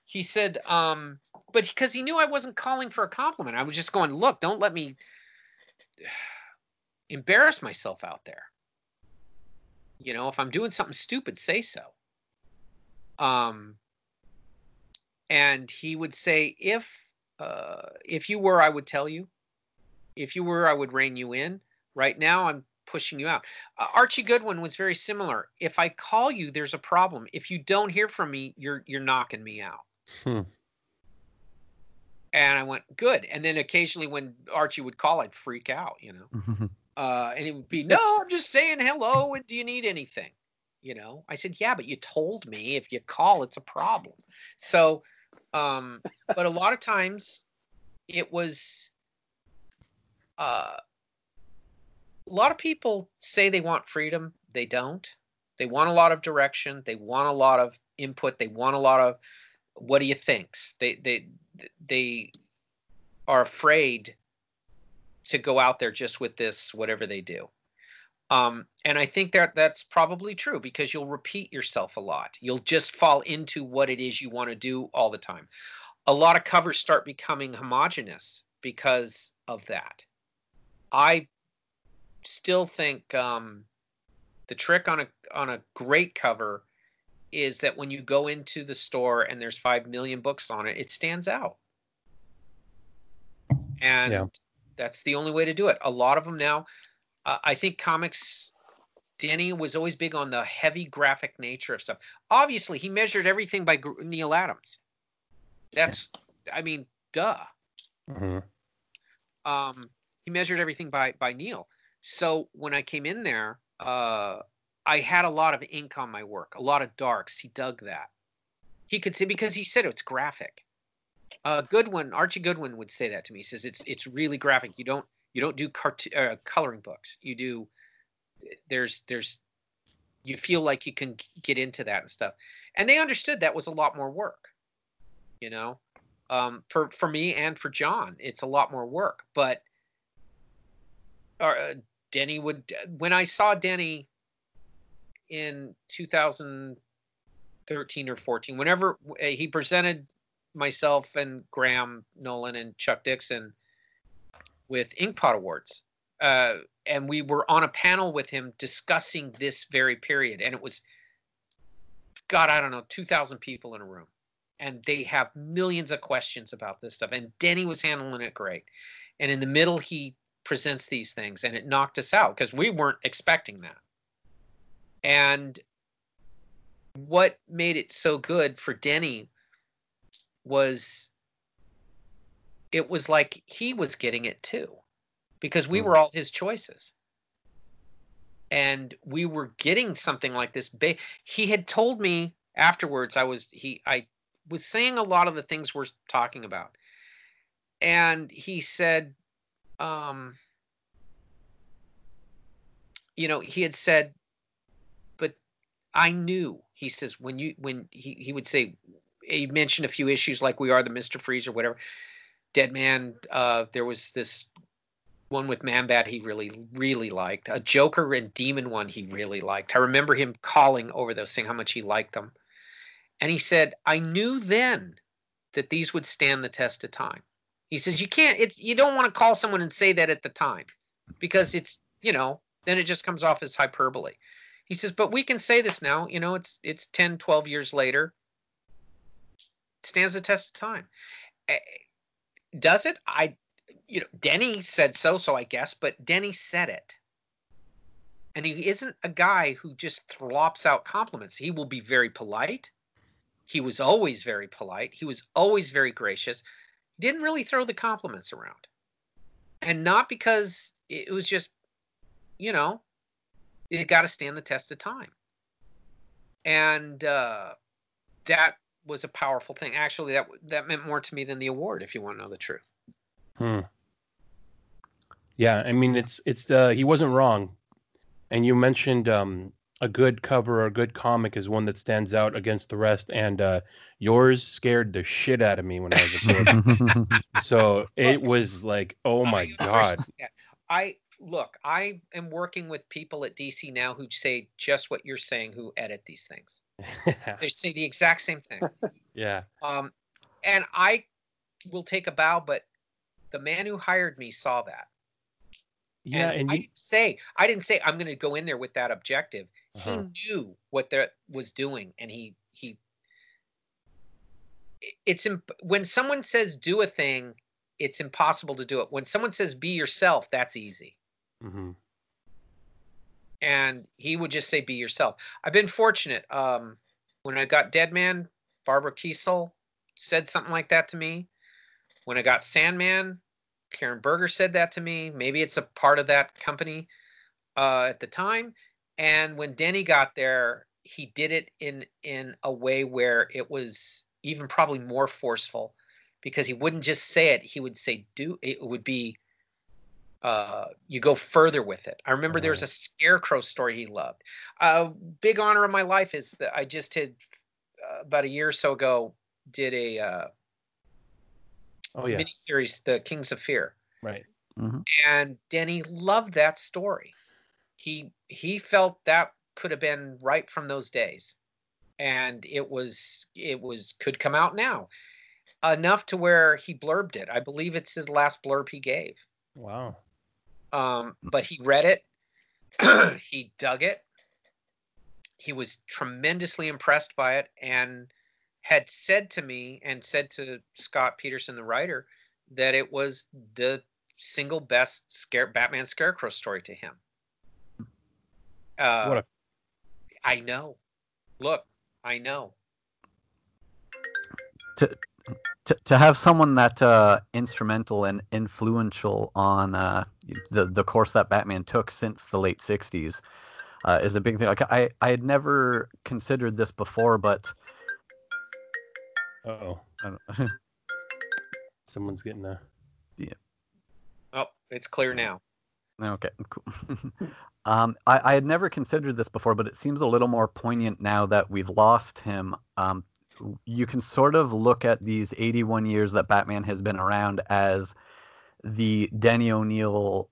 He said um but because he knew i wasn't calling for a compliment i was just going look don't let me embarrass myself out there. You know if i'm doing something stupid say so. Um and he would say if uh if you were i would tell you. If you were i would rein you in. Right now i'm pushing you out. Uh, archie goodwin was very similar. If i call you there's a problem. If you don't hear from me you're you're knocking me out. Hmm. And i went good and then occasionally when archie would call i'd freak out you know uh, and it would be, no, I'm just saying hello. And do you need anything? You know, I said, yeah, but you told me if you call, it's a problem. So, um, but a lot of times it was, uh, a lot of people say they want freedom. They don't. They want a lot of direction. They want a lot of input. They want a lot of, what do you thinks? They, they, they are afraid to go out there just with this whatever they do. Um, and i think that that's probably true because you'll repeat yourself a lot. You'll just fall into what it is you want to do all the time. A lot of covers start becoming homogenous because of that. I still think um, the trick on a on a great cover is that when you go into the store and there's 5 million books on it it stands out and Yeah. that's the only way to do it. A lot of them now, uh, I think comics. Danny was always big on the heavy graphic nature of stuff. Obviously, he measured everything by Neal Adams. That's, I mean, duh. Mhm. Um, he measured everything by by Neil. So when I came in there, uh, I had a lot of ink on my work, a lot of darks. He dug that. He could see because he said it's graphic. Uh, Goodwin, Archie Goodwin would say that to me. He says it's it's really graphic. You don't you don't do cart- uh, coloring books. You do there's there's you feel like you can get into that and stuff. And they understood that was a lot more work. You know, um, for for me and for John, it's a lot more work. But uh, Denny would when I saw Denny in 2013 or 14, whenever uh, he presented myself and Graham Nolan and Chuck Dixon with Inkpot Awards. Uh, and we were on a panel with him discussing this very period. And it was, God, I don't know, 2,000 people in a room. And they have millions of questions about this stuff. And Denny was handling it great. And in the middle, he presents these things and it knocked us out because we weren't expecting that. And what made it so good for Denny was it was like he was getting it too because we were all his choices. And we were getting something like this he had told me afterwards i was he i was saying a lot of the things we're talking about. And he said um you know he had said i knew he says when you when he, he would say he mentioned a few issues like we are the Mr. Freeze or whatever. Deadman, uh, there was this one with Man-Bat he really really liked. A Joker and Demon one he really liked. I remember him calling over those, saying how much he liked them. And he said, "I knew then that these would stand the test of time." He says, "You can't. It's you don't want to call someone and say that at the time, because it's you know then it just comes off as hyperbole." He says, "But we can say this now. You know, it's it's 10, 12 years later. It stands the test of time." Eh, Does it? I you know, Denny said so, so I guess, but Denny said it. And he isn't a guy who just flops out compliments. He will be very polite. He was always very polite. He was always very gracious. Didn't really throw the compliments around. And not because it was just, you know, it got to stand the test of time. And uh, that was a powerful thing. Actually, that that meant more to me than the award, if you want to know the truth. Hmm. Yeah, I mean it's it's uh he wasn't wrong. And you mentioned um a good cover or a good comic is one that stands out against the rest and uh yours scared the shit out of me when I was a kid. so it was like, oh my god. I look, I am working with people at DC now who say just what you're saying, who edit these things. They say the exact same thing. yeah. Um, and I will take a bow, but the man who hired me saw that. Yeah, and, and I you didn't say I didn't say I'm going to go in there with that objective. Uh-huh. He knew what that was doing, and he he. It's imp- when someone says do a thing, it's impossible to do it. When someone says be yourself, that's easy. Mhm. and he would just say be yourself. I've been fortunate um when i got deadman barbara kesel said something like that to me. When i got sandman karen berger said that to me. Maybe it's a part of that company uh at the time. And when denny got there he did it in in a way where it was even probably more forceful because he wouldn't just say it he would say do it would be uh, you go further with it. I remember there was a scarecrow story he loved. A uh, big honor of my life is that I just did uh, about a year or so ago did a uh, Oh yeah. miniseries, The Kings of Fear, Right. and Denny loved that story. He he felt that could have been right from those days, and it was it was could come out now, enough to where he blurbed it. I believe it's his last blurb he gave. Wow. Um, but he read it he dug it. He was tremendously impressed by it and had said to me and said to scott peterson the writer that it was the single best scare batman scarecrow story to him. Uh, What a- i know. Look i know. To to to have someone that uh, instrumental and influential on uh, the the course that Batman took since the late '60s uh, is a big thing. Like I I had never considered this before, but Uh-oh. Someone's getting a yeah. oh it's clear now Okay, cool. um, I, I had never considered this before, but it seems a little more poignant now that we've lost him. Um, you can sort of look at these 81 years that Batman has been around as the Denny O'Neil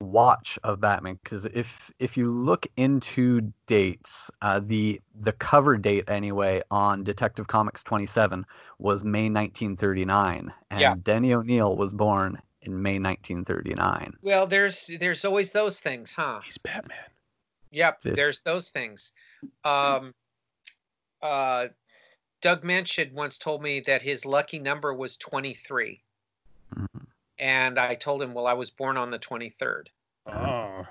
watch of Batman. Because if if you look into dates, uh, the the cover date anyway on Detective Comics 27 was May 1939, and Yeah. Denny O'Neil was born in May 1939. well there's there's always those things huh he's Batman. Yep, It's- there's those things. Um, uh, Doug Moench had once told me that his lucky number was 23. Mhm. And I told him, well, I was born on the 23rd. Oh.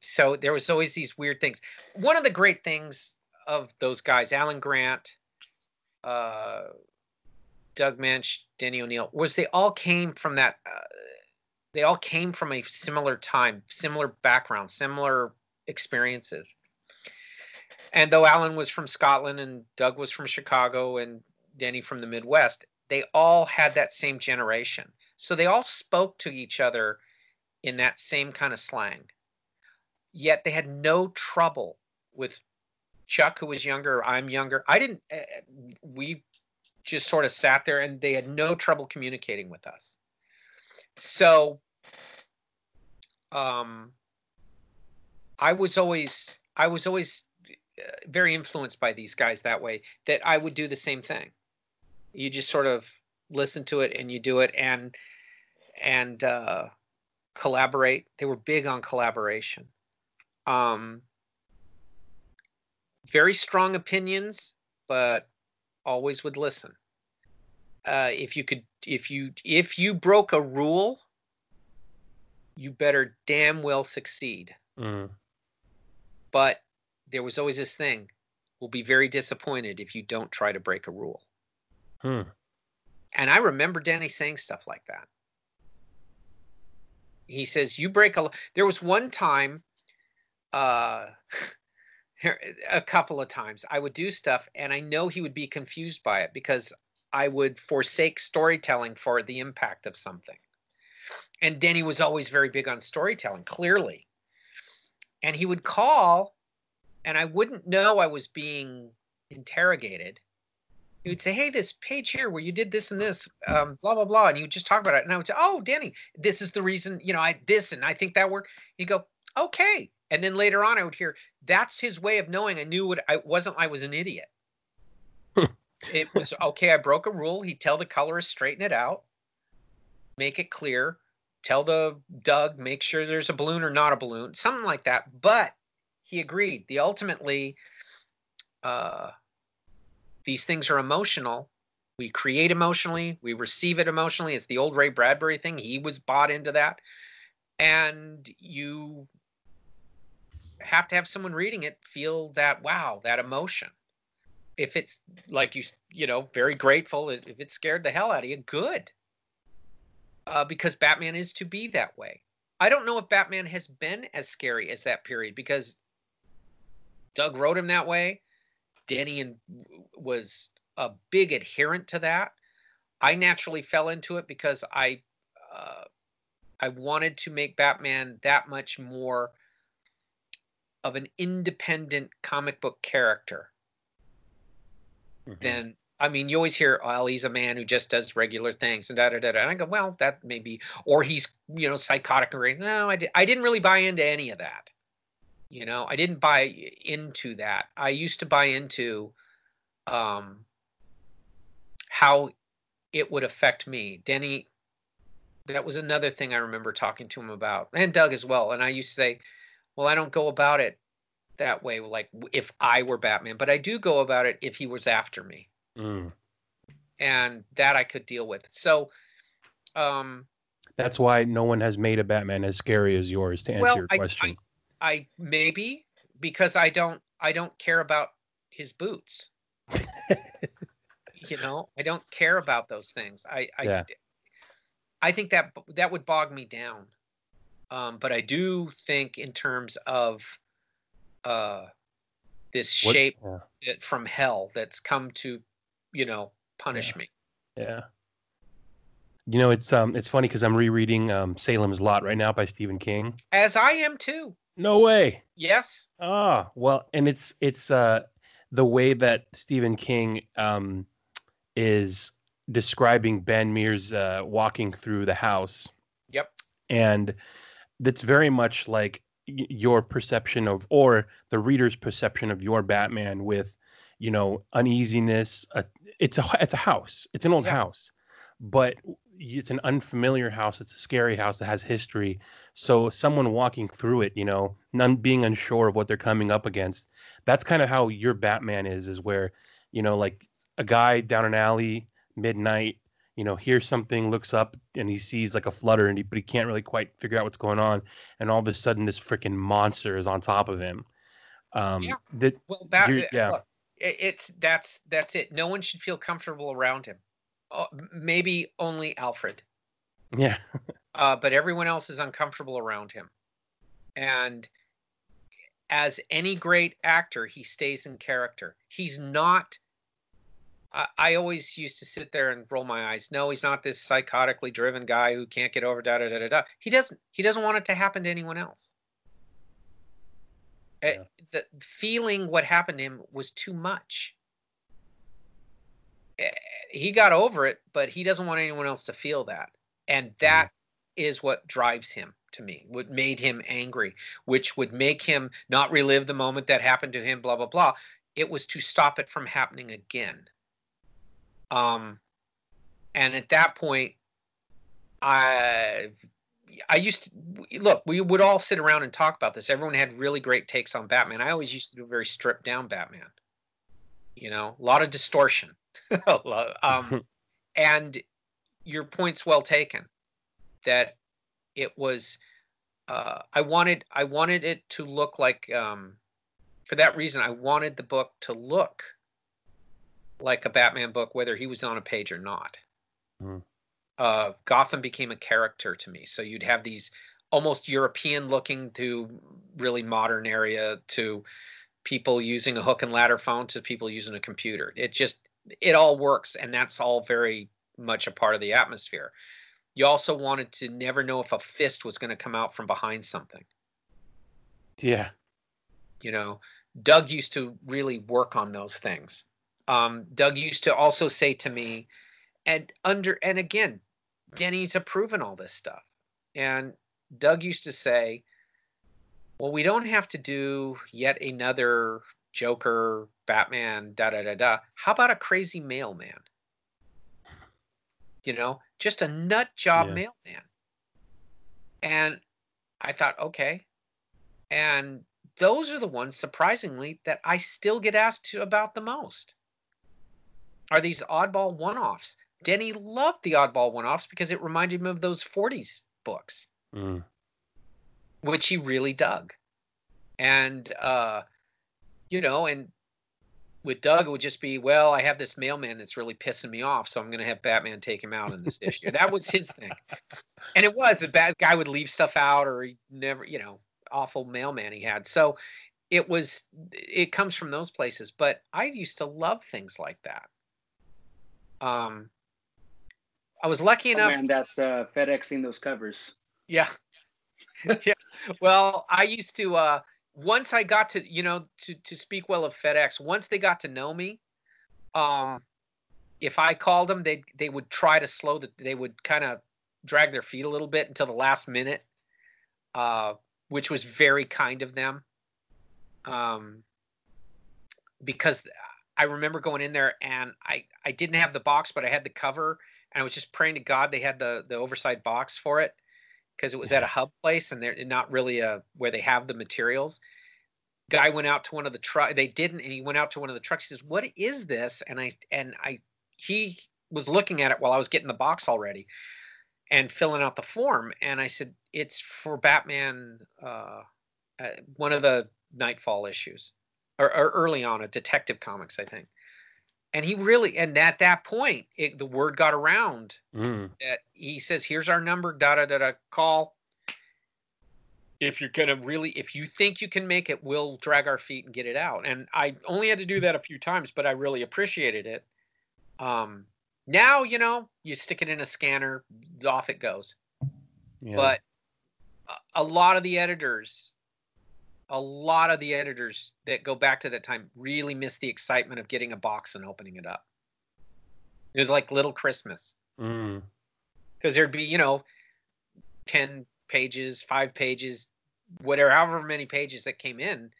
So there was always these weird things. One of the great things of those guys, Alan Grant, uh, Doug Moench, Denny O'Neil, was they all came from that. Uh, they all came from a similar time, similar background, similar experiences. And though Alan was from Scotland and Doug was from Chicago and Denny from the Midwest, they all had that same generation. So they all spoke to each other in that same kind of slang. Yet they had no trouble with Chuck, who was younger, I'm younger. I didn't, uh, we just sort of sat there and they had no trouble communicating with us. So um, I was always I was always uh, very influenced by these guys that way. That I would do the same thing. You just sort of listen to it and you do it and and uh, collaborate. They were big on collaboration. Um, very strong opinions, but always would listen. Uh, if you could, if you if you broke a rule, you better damn well succeed. Mm. But there was always this thing: we'll be very disappointed if you don't try to break a rule. Hmm. And I remember Denny saying stuff like that. He says, "You break a." There was one time, uh, a couple of times, I would do stuff, and I know he would be confused by it because I would forsake storytelling for the impact of something. And Denny was always very big on storytelling, clearly. And he would call, and I wouldn't know I was being interrogated he would say, "Hey, this page here where you did this and this, um, blah blah blah," and you would just talk about it. And I would say, "Oh, Denny, this is the reason, you know, I this and I think that worked." He'd go, "Okay," and then later on, I would hear that's his way of knowing I knew what I wasn't. I was an idiot. it was okay. I broke a rule. He'd tell the colorist straighten it out, make it clear. Tell the Doug make sure there's a balloon or not a balloon, something like that. But he agreed. The ultimately. Uh, these things are emotional. We create emotionally, we receive it emotionally. It's the old Ray Bradbury thing. He was bought into that. And you have to have someone reading it feel that wow, that emotion. If it's like you, you know, very grateful, if it scared the hell out of you, good. Uh, because Batman is to be that way. I don't know if Batman has been as scary as that period because Doug wrote him that way. Denny and was a big adherent to that. I naturally fell into it because I uh, I wanted to make Batman that much more of an independent comic book character Mhm. than I mean, you always hear, "Well, he's a man who just does regular things," and da da da. da. And I go, "Well, that may be," or he's you know psychotic or no. I di- I didn't really buy into any of that. You know, I didn't buy into that. I used to buy into um, how it would affect me. Denny, that was another thing I remember talking to him about, and Doug as well. And I used to say, well, I don't go about it that way, like if I were Batman, but I do go about it if he was after me, Mm. and that I could deal with. So, um, That's why no one has made a Batman as scary as yours. To answer Well, your question, I maybe because I don't I don't care about his boots. you know, I don't care about those things. I I Yeah. I think that that would bog me down. Um, but I do think in terms of uh this What- shape yeah. that from hell that's come to, you know, punish me. yeah. You know, it's um, it's funny because I'm rereading um, Salem's Lot right now by Stephen King. As I am too. No way. Yes. Ah, well, and it's it's uh the way that Stephen King um is describing Ben Mears uh walking through the house. Yep. And that's very much like your perception of or the reader's perception of your Batman with, you know, uneasiness. Uh, it's a it's a house. It's an old Yeah. house. But it's an unfamiliar house. It's a scary house that has history. So someone walking through it, you know, none being unsure of what they're coming up against. That's kind of how your Batman is, is where, you know, like a guy down an alley, midnight, you know, hears something, looks up, and he sees like a flutter, and he, but he can't really quite figure out what's going on. And all of a sudden, this freaking monster is on top of him. Um, Yeah. that, Well, that uh, yeah. look, it's that's that's it. No one should feel comfortable around him. Uh, maybe only Alfred, yeah, uh, but everyone else is uncomfortable around him. And as any great actor, he stays in character. He's not. I, I always used to sit there and roll my eyes. No, he's not this psychotically driven guy who can't get over da da da da da. He doesn't. He doesn't want it to happen to anyone else. Uh, Yeah. The feeling what happened to him was too much. He got over it, but he doesn't want anyone else to feel that, and that is what drives him to me, what made him angry, which would make him not relive the moment that happened to him, blah, blah, blah. It was to stop it from happening again. Um, and at that point, I I used to look, we would all sit around and talk about this. Everyone had really great takes on Batman. I always used to do a very stripped down Batman. You know, a lot of distortion. um, and your point's well taken that it was uh, I wanted I wanted it to look like um, for that reason I wanted the book to look like a Batman book whether he was on a page or not. Mhm. Uh, Gotham became a character to me. So you'd have these almost European looking to really modern area to people using a hook and ladder phone to people using a computer. It just it all works and that's all very much a part of the atmosphere. You also wanted to never know if a fist was going to come out from behind something. Yeah. You know, Doug used to really work on those things. Um, Doug used to also say to me, and under and again, Denny's approving all this stuff. And Doug used to say, Well, we don't have to do yet another Joker, Batman, da da da da. How about a crazy mailman? You know, just a nut job Yeah. mailman. And I thought, okay. And those are the ones, surprisingly, that I still get asked to about the most. Are these oddball one offs? Denny loved the oddball one offs because it reminded him of those 40s books, Mm. which he really dug. And, uh, you know, and with Doug, it would just be, well, I have this mailman that's really pissing me off, so I'm going to have Batman take him out in this issue. That was his thing. And it was a bad guy would leave stuff out or he never, you know, awful mailman he had. So it was, it comes from those places. But I used to love things like that. Um, I was lucky Oh, enough. man, that's uh, FedExing those covers. Yeah. yeah. Well, I used to uh once I got to, you know, to to speak well of FedEx, once they got to know me, um if I called them, they they would try to slow the they would kind of drag their feet a little bit until the last minute. Uh which was very kind of them. Um because I remember going in there and I I didn't have the box, but I had the cover and I was just praying to God they had the the oversized box for it because it was at a hub place and they're not really a where they have the materials. Guy went out to one of the truck. They didn't, and he went out to one of the trucks. He says, "What is this?" And I and I he was looking at it while I was getting the box already and filling out the form. And I said, "It's for Batman, uh, uh, one of the Knightfall issues, or, or early on, a Detective Comics, I think." And he really, and at that point, it, the word got around Mm. that he says, "Here's our number. Da da da da. Call. If you're gonna really, if you think you can make it, we'll drag our feet and get it out." And I only had to do that a few times, but I really appreciated it. Um, now you know, you stick it in a scanner, off it goes. Yeah. But a- a lot of the editors, a lot of the editors that go back to that time really miss the excitement of getting a box and opening it up. It was like little Christmas Mm. because there'd be you know 10 pages 5 pages whatever however many pages that came in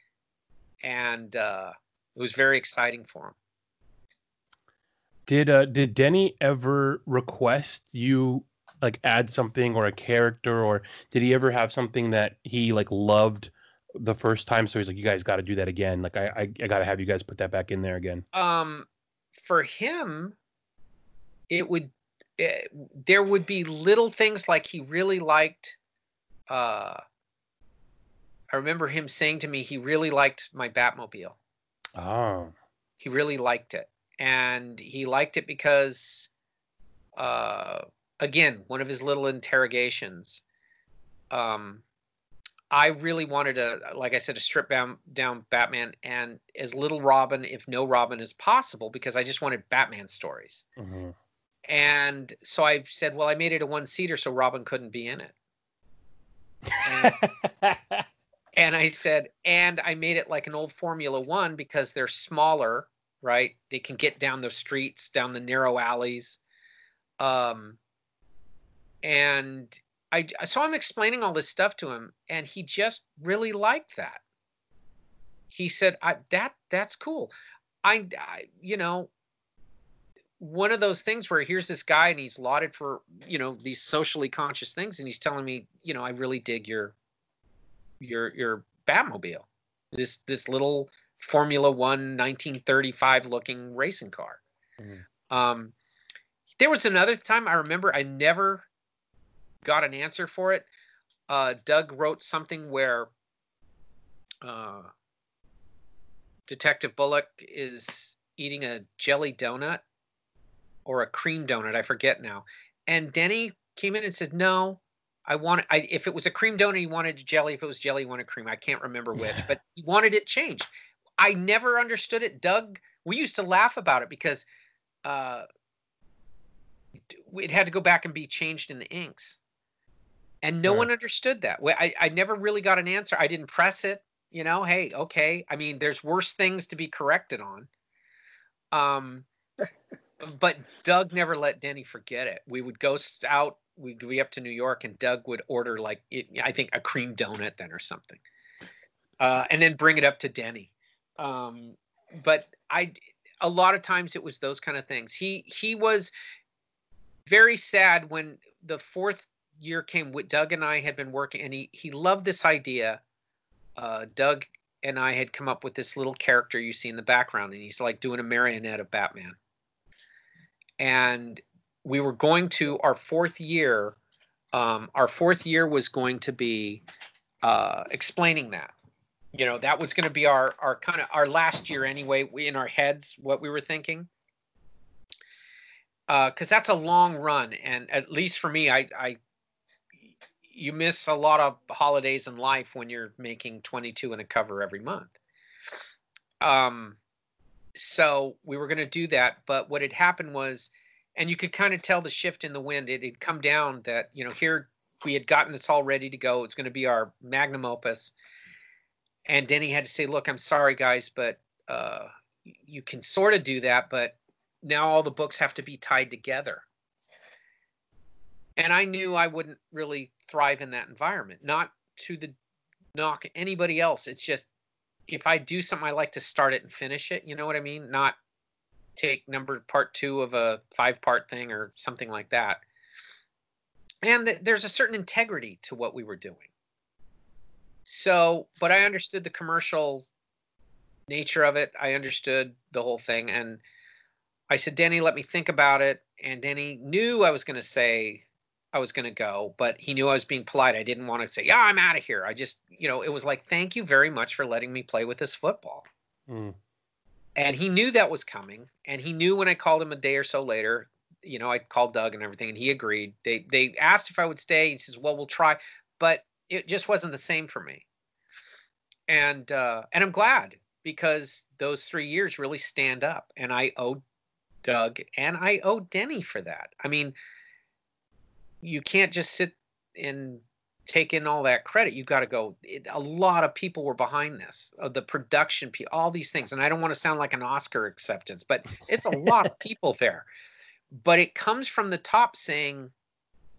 and uh it was very exciting for him Did uh did Denny ever request you like add something or a character or did he ever have something that he like loved the first time. So he's like you guys got to do that again. Like I, I I got to have you guys put that back in there again. um for him it would eh, there would be little things like he really liked uh i remember him saying to me he really liked my batmobile. Oh. he really liked it. And he liked it because uh again one of his little interrogations. Um i really wanted to like i said to strip down down batman and as little robin if no robin as possible because i just wanted batman stories Mhm. and so i said well i made it a one seater so robin couldn't be in it and, and I said, and I made it like an old Formula One because they're smaller, right? They can get down the streets, down the narrow alleys. Um, and I I so I'm explaining all this stuff to him, and he just really liked that. He said, "I that that's cool." I, I you know, one of those things where here's this guy and he's lauded for you know these socially conscious things, and he's telling me, you know, I really dig your your your Batmobile, this this little Formula One 1935 looking racing car. Um, there was another time I remember I never got an answer for it. Uh, Doug wrote something where uh, Detective Bullock is eating a jelly donut or a cream donut. I forget now. And Denny came in and said, "No, I want it. I, if it was a cream donut, he wanted jelly. If it was jelly, he wanted cream. I can't remember which, but he wanted it changed. I never understood it. Doug, we used to laugh about it because uh, it had to go back and be changed in the inks, and no Right. one understood that. I, I never really got an answer. I didn't press it. You know, hey, okay. I mean, there's worse things to be corrected on. Um, but Doug never let Denny forget it. We would go out, we'd be up to New York, and Doug would order like it, I think a cream donut then or something, uh, and then bring it up to Denny. Um, but I, a lot of times it was those kind of things. He he was very sad when the fourth year came. With Doug and I had been working, and he he loved this idea. Uh, Doug and I had come up with this little character you see in the background, and he's like doing a marionette of Batman and we were going to our fourth year um, our fourth year was going to be uh, explaining that you know that was going to be our our kind of our last year anyway we, in our heads what we were thinking because that's a long run and at least for me i i you miss a lot of holidays in life when you're making 22 in a cover every month. Um so we were going to do that but what had happened was and you could kind of tell the shift in the wind. It had come down that you know here we had gotten this all ready to go. It's going to be our magnum opus. And denny had to say look i'm sorry guys but uh, you can sort of do that but now all the books have to be tied together and i knew i wouldn't really thrive in that environment not to the knock anybody else it's just if I do something, I like to start it and finish it. You know what I mean? Not take number part two of a five part thing or something like that. And th- there's a certain integrity to what we were doing. So, but I understood the commercial nature of it. I understood the whole thing. And I said, Denny, let me think about it. And Denny knew I was going to say I was going to go, but he knew I was being polite. I didn't want to say, yeah, I'm out of here. I just, you know, it was like, thank you very much for letting me play with this football. Mm. And he knew that was coming. And he knew when I called him a day or so later, you know, I called Doug and everything, and he agreed. They they asked if I would stay. He says, "Well, we'll try," but it just wasn't the same for me. And uh, and I'm glad because those three years really stand up, and I owe Doug and I owe Denny for that. I mean, you can't just sit and take in all that credit. You've got to go. It, a lot of people were behind this, uh, the production, all these things. And I don't want to sound like an Oscar acceptance, but it's a lot of people there. But it comes from the top saying,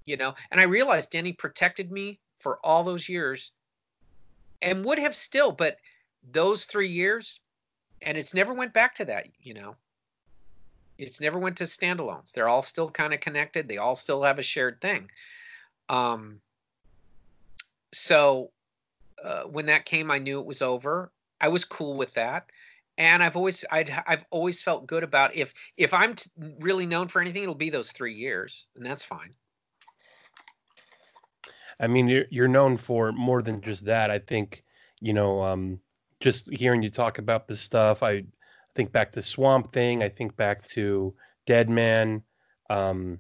you know, and I realized Denny protected me for all those years and would have still, but those three years, and it's never went back to that, you know. It's never went to standalones. They're all still kind of connected. They all still have a shared thing. Um, so uh, when that came, I knew it was over. I was cool with that, and I've always I'd, I've always felt good about if if I'm t- really known for anything, it'll be those three years, and that's fine. I mean, you're you're known for more than just that. I think, you know, um, just hearing you talk about this stuff, I think back to Swamp Thing. I think back to Deadman. Um,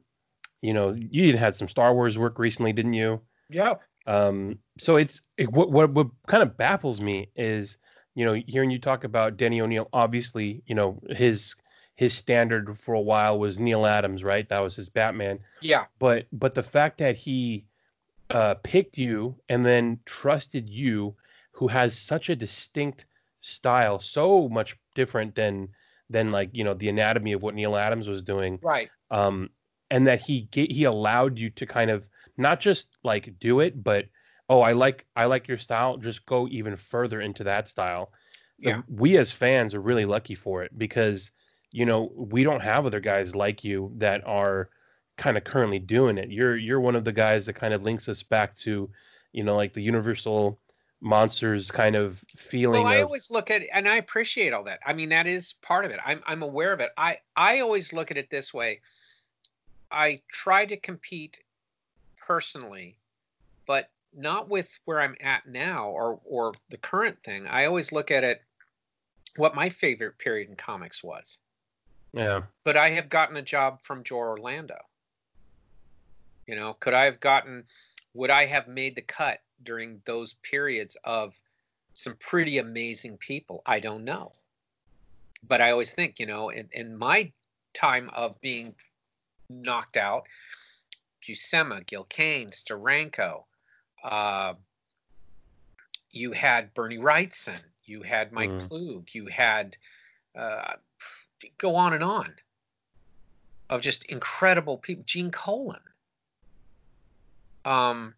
you know, you even had some Star Wars work recently, didn't you? Yeah. Um, so it's it, what what what kind of baffles me is, you know, hearing you talk about Denny O'Neil. Obviously, you know his his standard for a while was Neal Adams, right? That was his Batman Yeah. but but the fact that he uh, picked you and then trusted you, who has such a distinct style, so much different than than like you know the anatomy of what Neal Adams was doing. Right. Um, and that he ga- he allowed you to kind of not just like do it, but oh, I like I like your style. Just go even further into that style. Yeah. we as fans are really lucky for it because you know we don't have other guys like you that are kind of currently doing it. You're you're one of the guys that kind of links us back to, you know, like the Universal monsters kind of feeling Well, I of always look at and I appreciate all that. I mean, that is part of it. I'm I'm aware of it. I I always look at it this way. I try to compete personally, but not with where I'm at now or or the current thing. I always look at it what my favorite period in comics was. yeah. But I have gotten a job from Joe Orlando? You know, could I have gotten would I have made the cut during those periods of some pretty amazing people? I don't know. But I always think, you know, in, in my time of being knocked out, Buscema, Gil Kane, Steranko, uh, you had Bernie Wrightson, you had Mike Mm. Kaluta, you had uh, go on and on of just incredible people. Gene Colan. Um,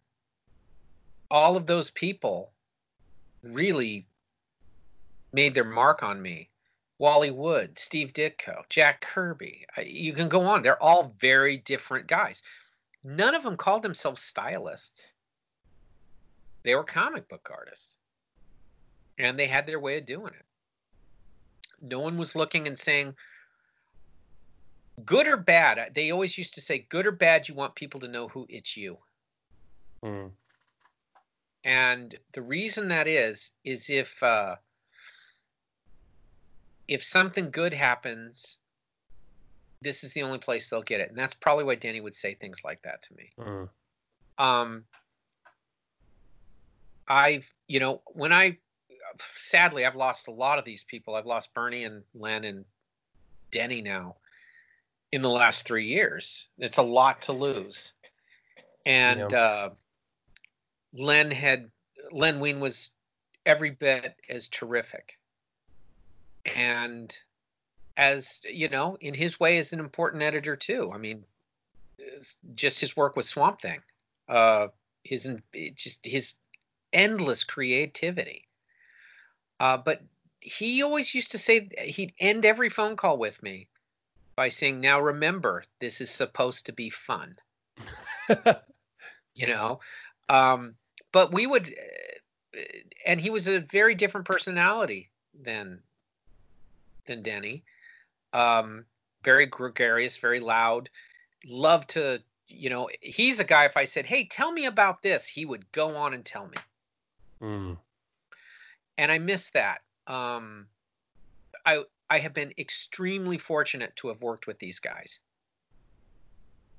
all of those people really made their mark on me. Wally Wood, Steve Ditko, Jack Kirby. You can go on. They're all very different guys. None of them called themselves stylists. They were comic book artists. And they had their way of doing it. No one was looking and saying, good or bad. They always used to say, good or bad, you want people to know who it's you. Mm. And the reason that is is if uh, if something good happens, this is the only place they'll get it, and that's probably why Denny would say things like that to me. Mm. Um, I've you know when I sadly I've lost a lot of these people. I've lost Bernie and Len and Denny now in the last three years. It's a lot to lose, and Yeah. uh, Len had Len Wein was every bit as terrific, and as you know, in his way, is an important editor too. I mean, just his work with Swamp Thing, uh, his just his endless creativity. Uh, but he always used to say he'd end every phone call with me by saying, "Now remember, this is supposed to be fun." you know, um, but we would, uh, and he was a very different personality than than Denny. Um, very gregarious, very loud. Love to, you know, he's a guy. If I said, "Hey, tell me about this," he would go on and tell me Mm. and I miss that. Um, I I have been extremely fortunate to have worked with these guys.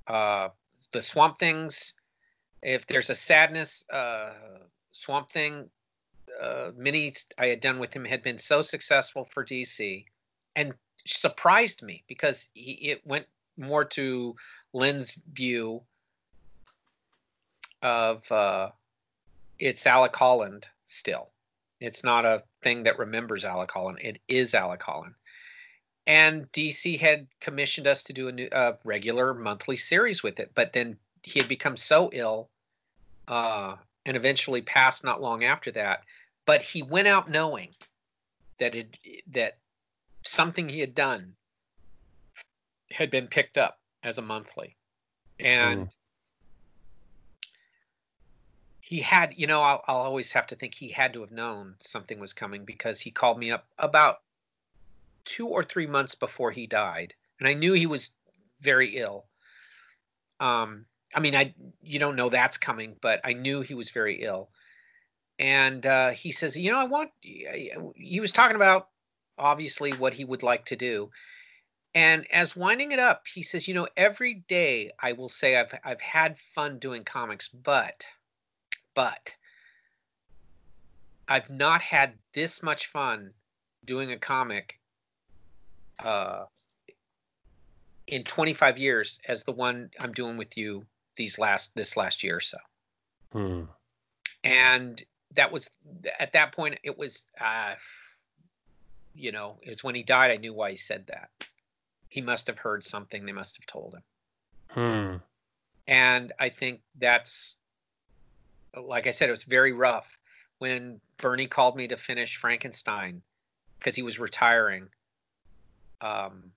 Uh, the Swamp Things. If there's a sadness, uh, Swamp Thing uh, I had done with him had been so successful for DC, and surprised me because he, it went more to Len's view of uh, it's Alec Holland still. It's not a thing that remembers Alec Holland. It is Alec Holland. And DC had commissioned us to do a new, uh, regular monthly series with it, but then he had become so ill, uh, and eventually passed not long after that. But he went out knowing that it that something he had done had been picked up as a monthly, and he had you know I'll, I'll always have to think he had to have known something was coming because he called me up about two or three months before he died. And i knew he was very ill. Um i mean i you don't know that's coming but i knew he was very ill. And uh, he says you know i want he was talking about obviously what he would like to do. And as winding it up he says you know every day i will say i've i've had fun doing comics but but I've not had this much fun doing a comic uh, in 25 years as the one I'm doing with you these last this last year or so. Hmm. And that was at that point it was uh, you know it was when he died I knew why he said that. He must have heard something they must have told him. Hmm. And I think that's, like I said, it was very rough when Bernie called me to finish Frankenstein because he was retiring. Um,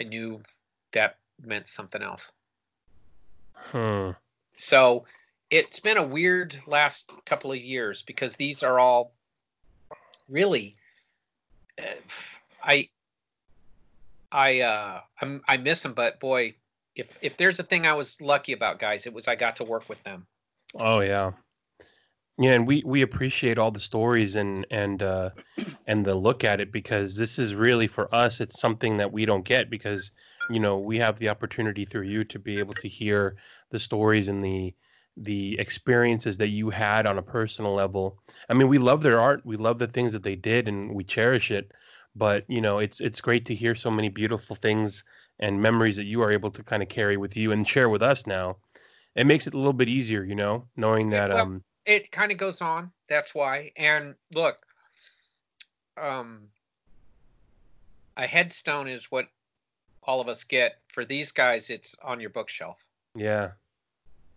I knew that meant something else. Hmm. So it's been a weird last couple of years because these are all really uh, I I uh I'm, I miss them but boy if if there's a thing I was lucky about guys it was I got to work with them. Oh yeah. Yeah, and we we appreciate all the stories and and uh and the look at it because this is really for us it's something that we don't get because you know we have the opportunity through you to be able to hear the stories and the the experiences that you had on a personal level. I mean, we love their art, we love the things that they did and we cherish it, but you know, it's it's great to hear so many beautiful things and memories that you are able to kind of carry with you and share with us now. It makes it a little bit easier, you know, knowing that well, um it kind of goes on. That's why. And look, um, a headstone is what all of us get. For these guys, it's on your bookshelf. yeah.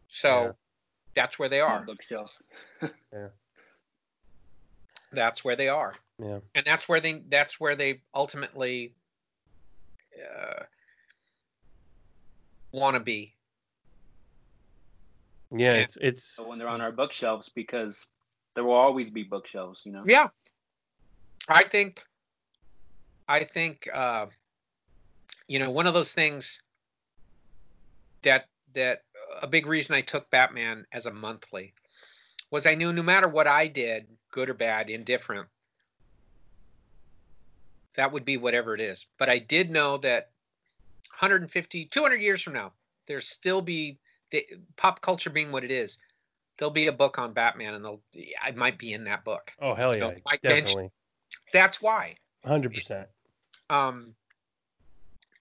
So Yeah. that's where they are. bookshelf. Yeah. That's where they are, Yeah. and that's where they. That's where they ultimately uh, want to be. Yeah, Yeah. it's it's So when they're on our bookshelves, because there will always be bookshelves, you know. Yeah, I think. I think uh, you know one of those things that that a big reason I took Batman as a monthly was I knew no matter what I did, good or bad, indifferent, that would be whatever it is. But I did know that 150, 200 years from now, there'll still be the pop culture being what it is. There'll be a book on Batman, and they'll I might be in that book. oh hell yeah, know, Mike Lynch- definitely. That's why. hundred percent. Um,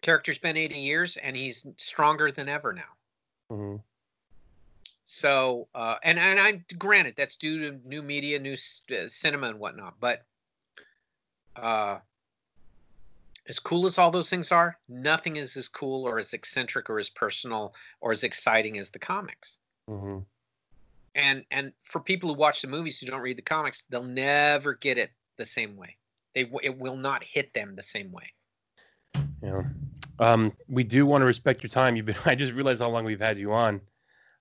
character's been 80 years, and he's stronger than ever now. hmm So, uh, and and I granted that's due to new media, new uh, cinema, and whatnot. But uh, as cool as all those things are, nothing is as cool or as eccentric or as personal or as exciting as the comics. hmm And and for people who watch the movies who don't read the comics, they'll never get it the same way. They it will not hit them the same way. Yeah. Um, we do want to respect your time. You've been I just realized how long we've had you on.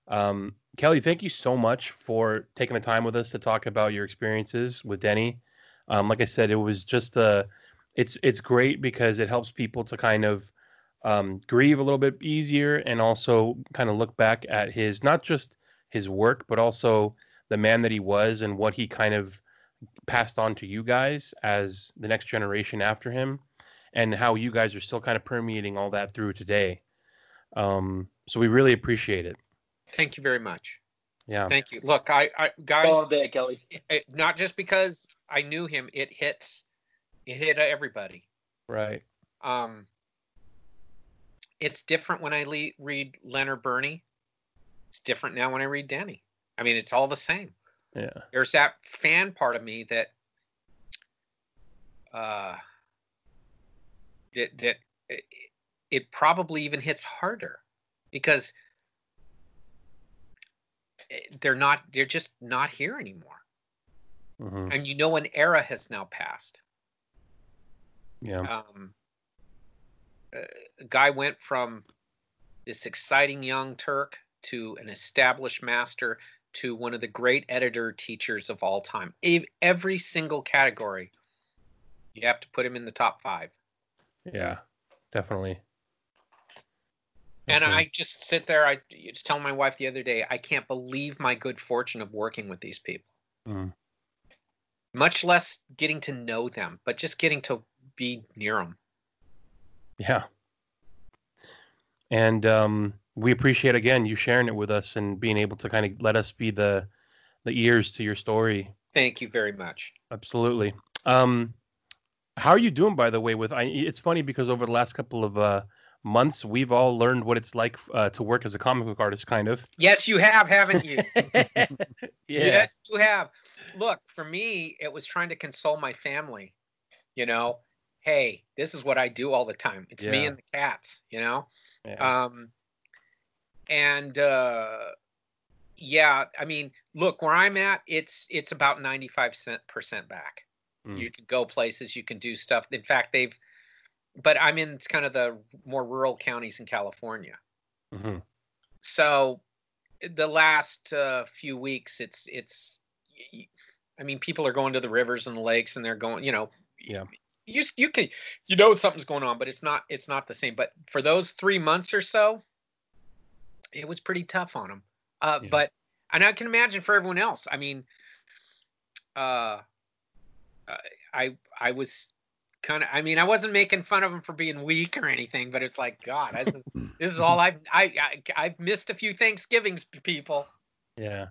Um, Kelley, thank you so much for taking the time with us to talk about your experiences with Denny. Um, like I said, it was just uh it's it's great because it helps people to kind of um, grieve a little bit easier and also kind of look back at his not just his work but also the man that he was and what he kind of passed on to you guys as the next generation after him and how you guys are still kind of permeating all that through today. Um, so we really appreciate it. Thank you very much. Yeah. Thank you. Look, I, I guys, All day, Kelley. it, not just because I knew him, it hits, it hit everybody. Right. Um, it's different when I le- read Leonard Burney. It's different now when I read Denny. I mean, it's all the same. Yeah. There's that fan part of me that, uh, that that it, it probably even hits harder because they're not they're just not here anymore hmm and you know an era has now passed Yeah. um, a guy went from this exciting young Turk to an established master to one of the great editor teachers of all time. Ev- Every single category, you have to put him in the top five. Yeah. Definitely. And. I just sit there. I was telling my wife the other day, I can't believe my good fortune of working with these people. Mm. Much less getting to know them, but just getting to be near them. Yeah. And um, we appreciate again you sharing it with us and being able to kind of let us be the the ears to your story. Thank you very much. Absolutely. Um, how are you doing, by the way? With I, it's funny because over the last couple of uh, months, we've all learned what it's like uh, to work as a comic book artist, kind of. Yes, you have, haven't you? yeah. Yes, you have. Look, for me, it was trying to console my family. You know, hey, this is what I do all the time. It's me and the cats. You know, Yeah. Um, and uh, yeah, I mean, look where I'm at. It's it's about 95 cent percent back. Mm. You can go places, you can do stuff. In fact, they've. But I'm in kind of the more rural counties in California. Mhm. So, the last uh, few weeks, it's it's. I mean, people are going to the rivers and the lakes, and they're going. You know, Yeah. you you can you know something's going on, but it's not it's not the same. But for those three months or so, it was pretty tough on them. Uh, Yeah. But and I can imagine for everyone else. I mean, uh, I- I I was kind of I mean I wasn't making fun of them for being weak or anything, but it's like God, this is, this is all I've I, I I've missed a few Thanksgivings, people. Yeah.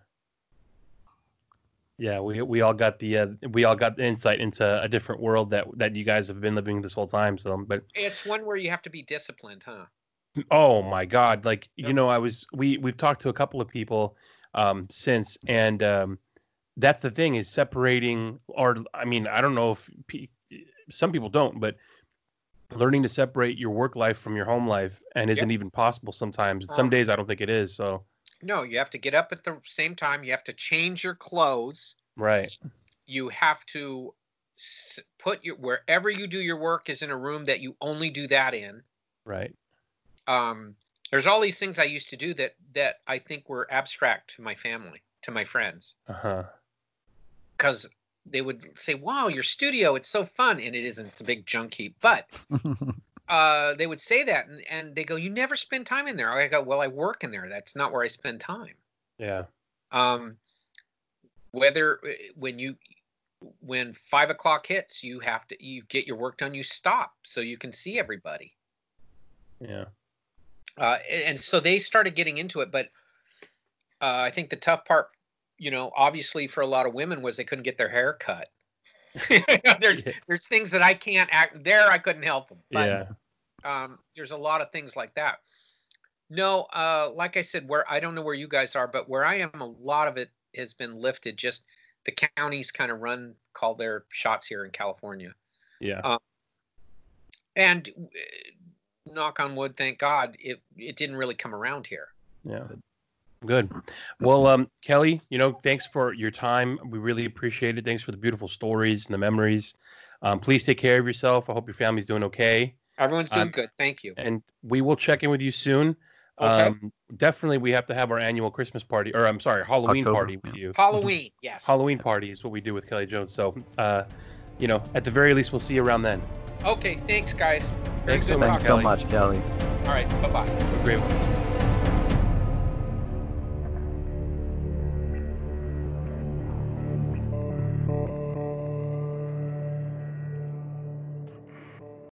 Yeah, we we all got the uh, we all got the insight into a different world that that you guys have been living this whole time. So, but It's one where you have to be disciplined, huh? Oh my God! Like you know, I was we we've talked to a couple of people um, since, and um, that's the thing is separating. Or I mean, I don't know if pe- some people don't, but learning to separate your work life from your home life and isn't even possible sometimes. Some days I don't think it is. So No, you have to get up at the same time. You have to change your clothes. right, You have to s- put your wherever you do your work is in a room that you only do that in. right, Um, there's all these things I used to do that that I think were abstract to my family, to my friends, uh huh, because they would say, "Wow, your studio, it's so fun," and it isn't. It's a big junk heap, but. Uh, they would say that, and, and they go, "You never spend time in there." I go, "Well, I work in there. That's not where I spend time." yeah, um, whether uh, when you when five o'clock hits you have to you get your work done you stop so you can see everybody yeah, uh, a- and so they started getting into it but uh, i think the tough part you know obviously for a lot of women was they couldn't get their hair cut there's there's things that i can't act there i couldn't help them but yeah, um, there's a lot of things like that. No, uh, like I said, where I don't know where you guys are, but where I am, a lot of it has been lifted. Just the counties kind of run, call their shots here in California, yeah. Um, and uh, knock on wood, thank God, it it didn't really come around here. Yeah. Good. Well, um, Kelley, you know, thanks for your time. We really appreciate it. Thanks for the beautiful stories and the memories. Um, please take care of yourself. I hope your family's doing okay. Everyone's doing Um, good, thank you. And we will check in with you soon. Okay. Um, definitely, we have to have our annual Christmas party, or I'm sorry, Halloween October, party with you. Halloween, yes. Halloween party is what we do with Kelley Jones. So, uh, you know, at the very least, we'll see you around then. Okay, thanks, guys. Very Thanks so much, Thanks so much, Kelley. All right, bye bye. Have great one.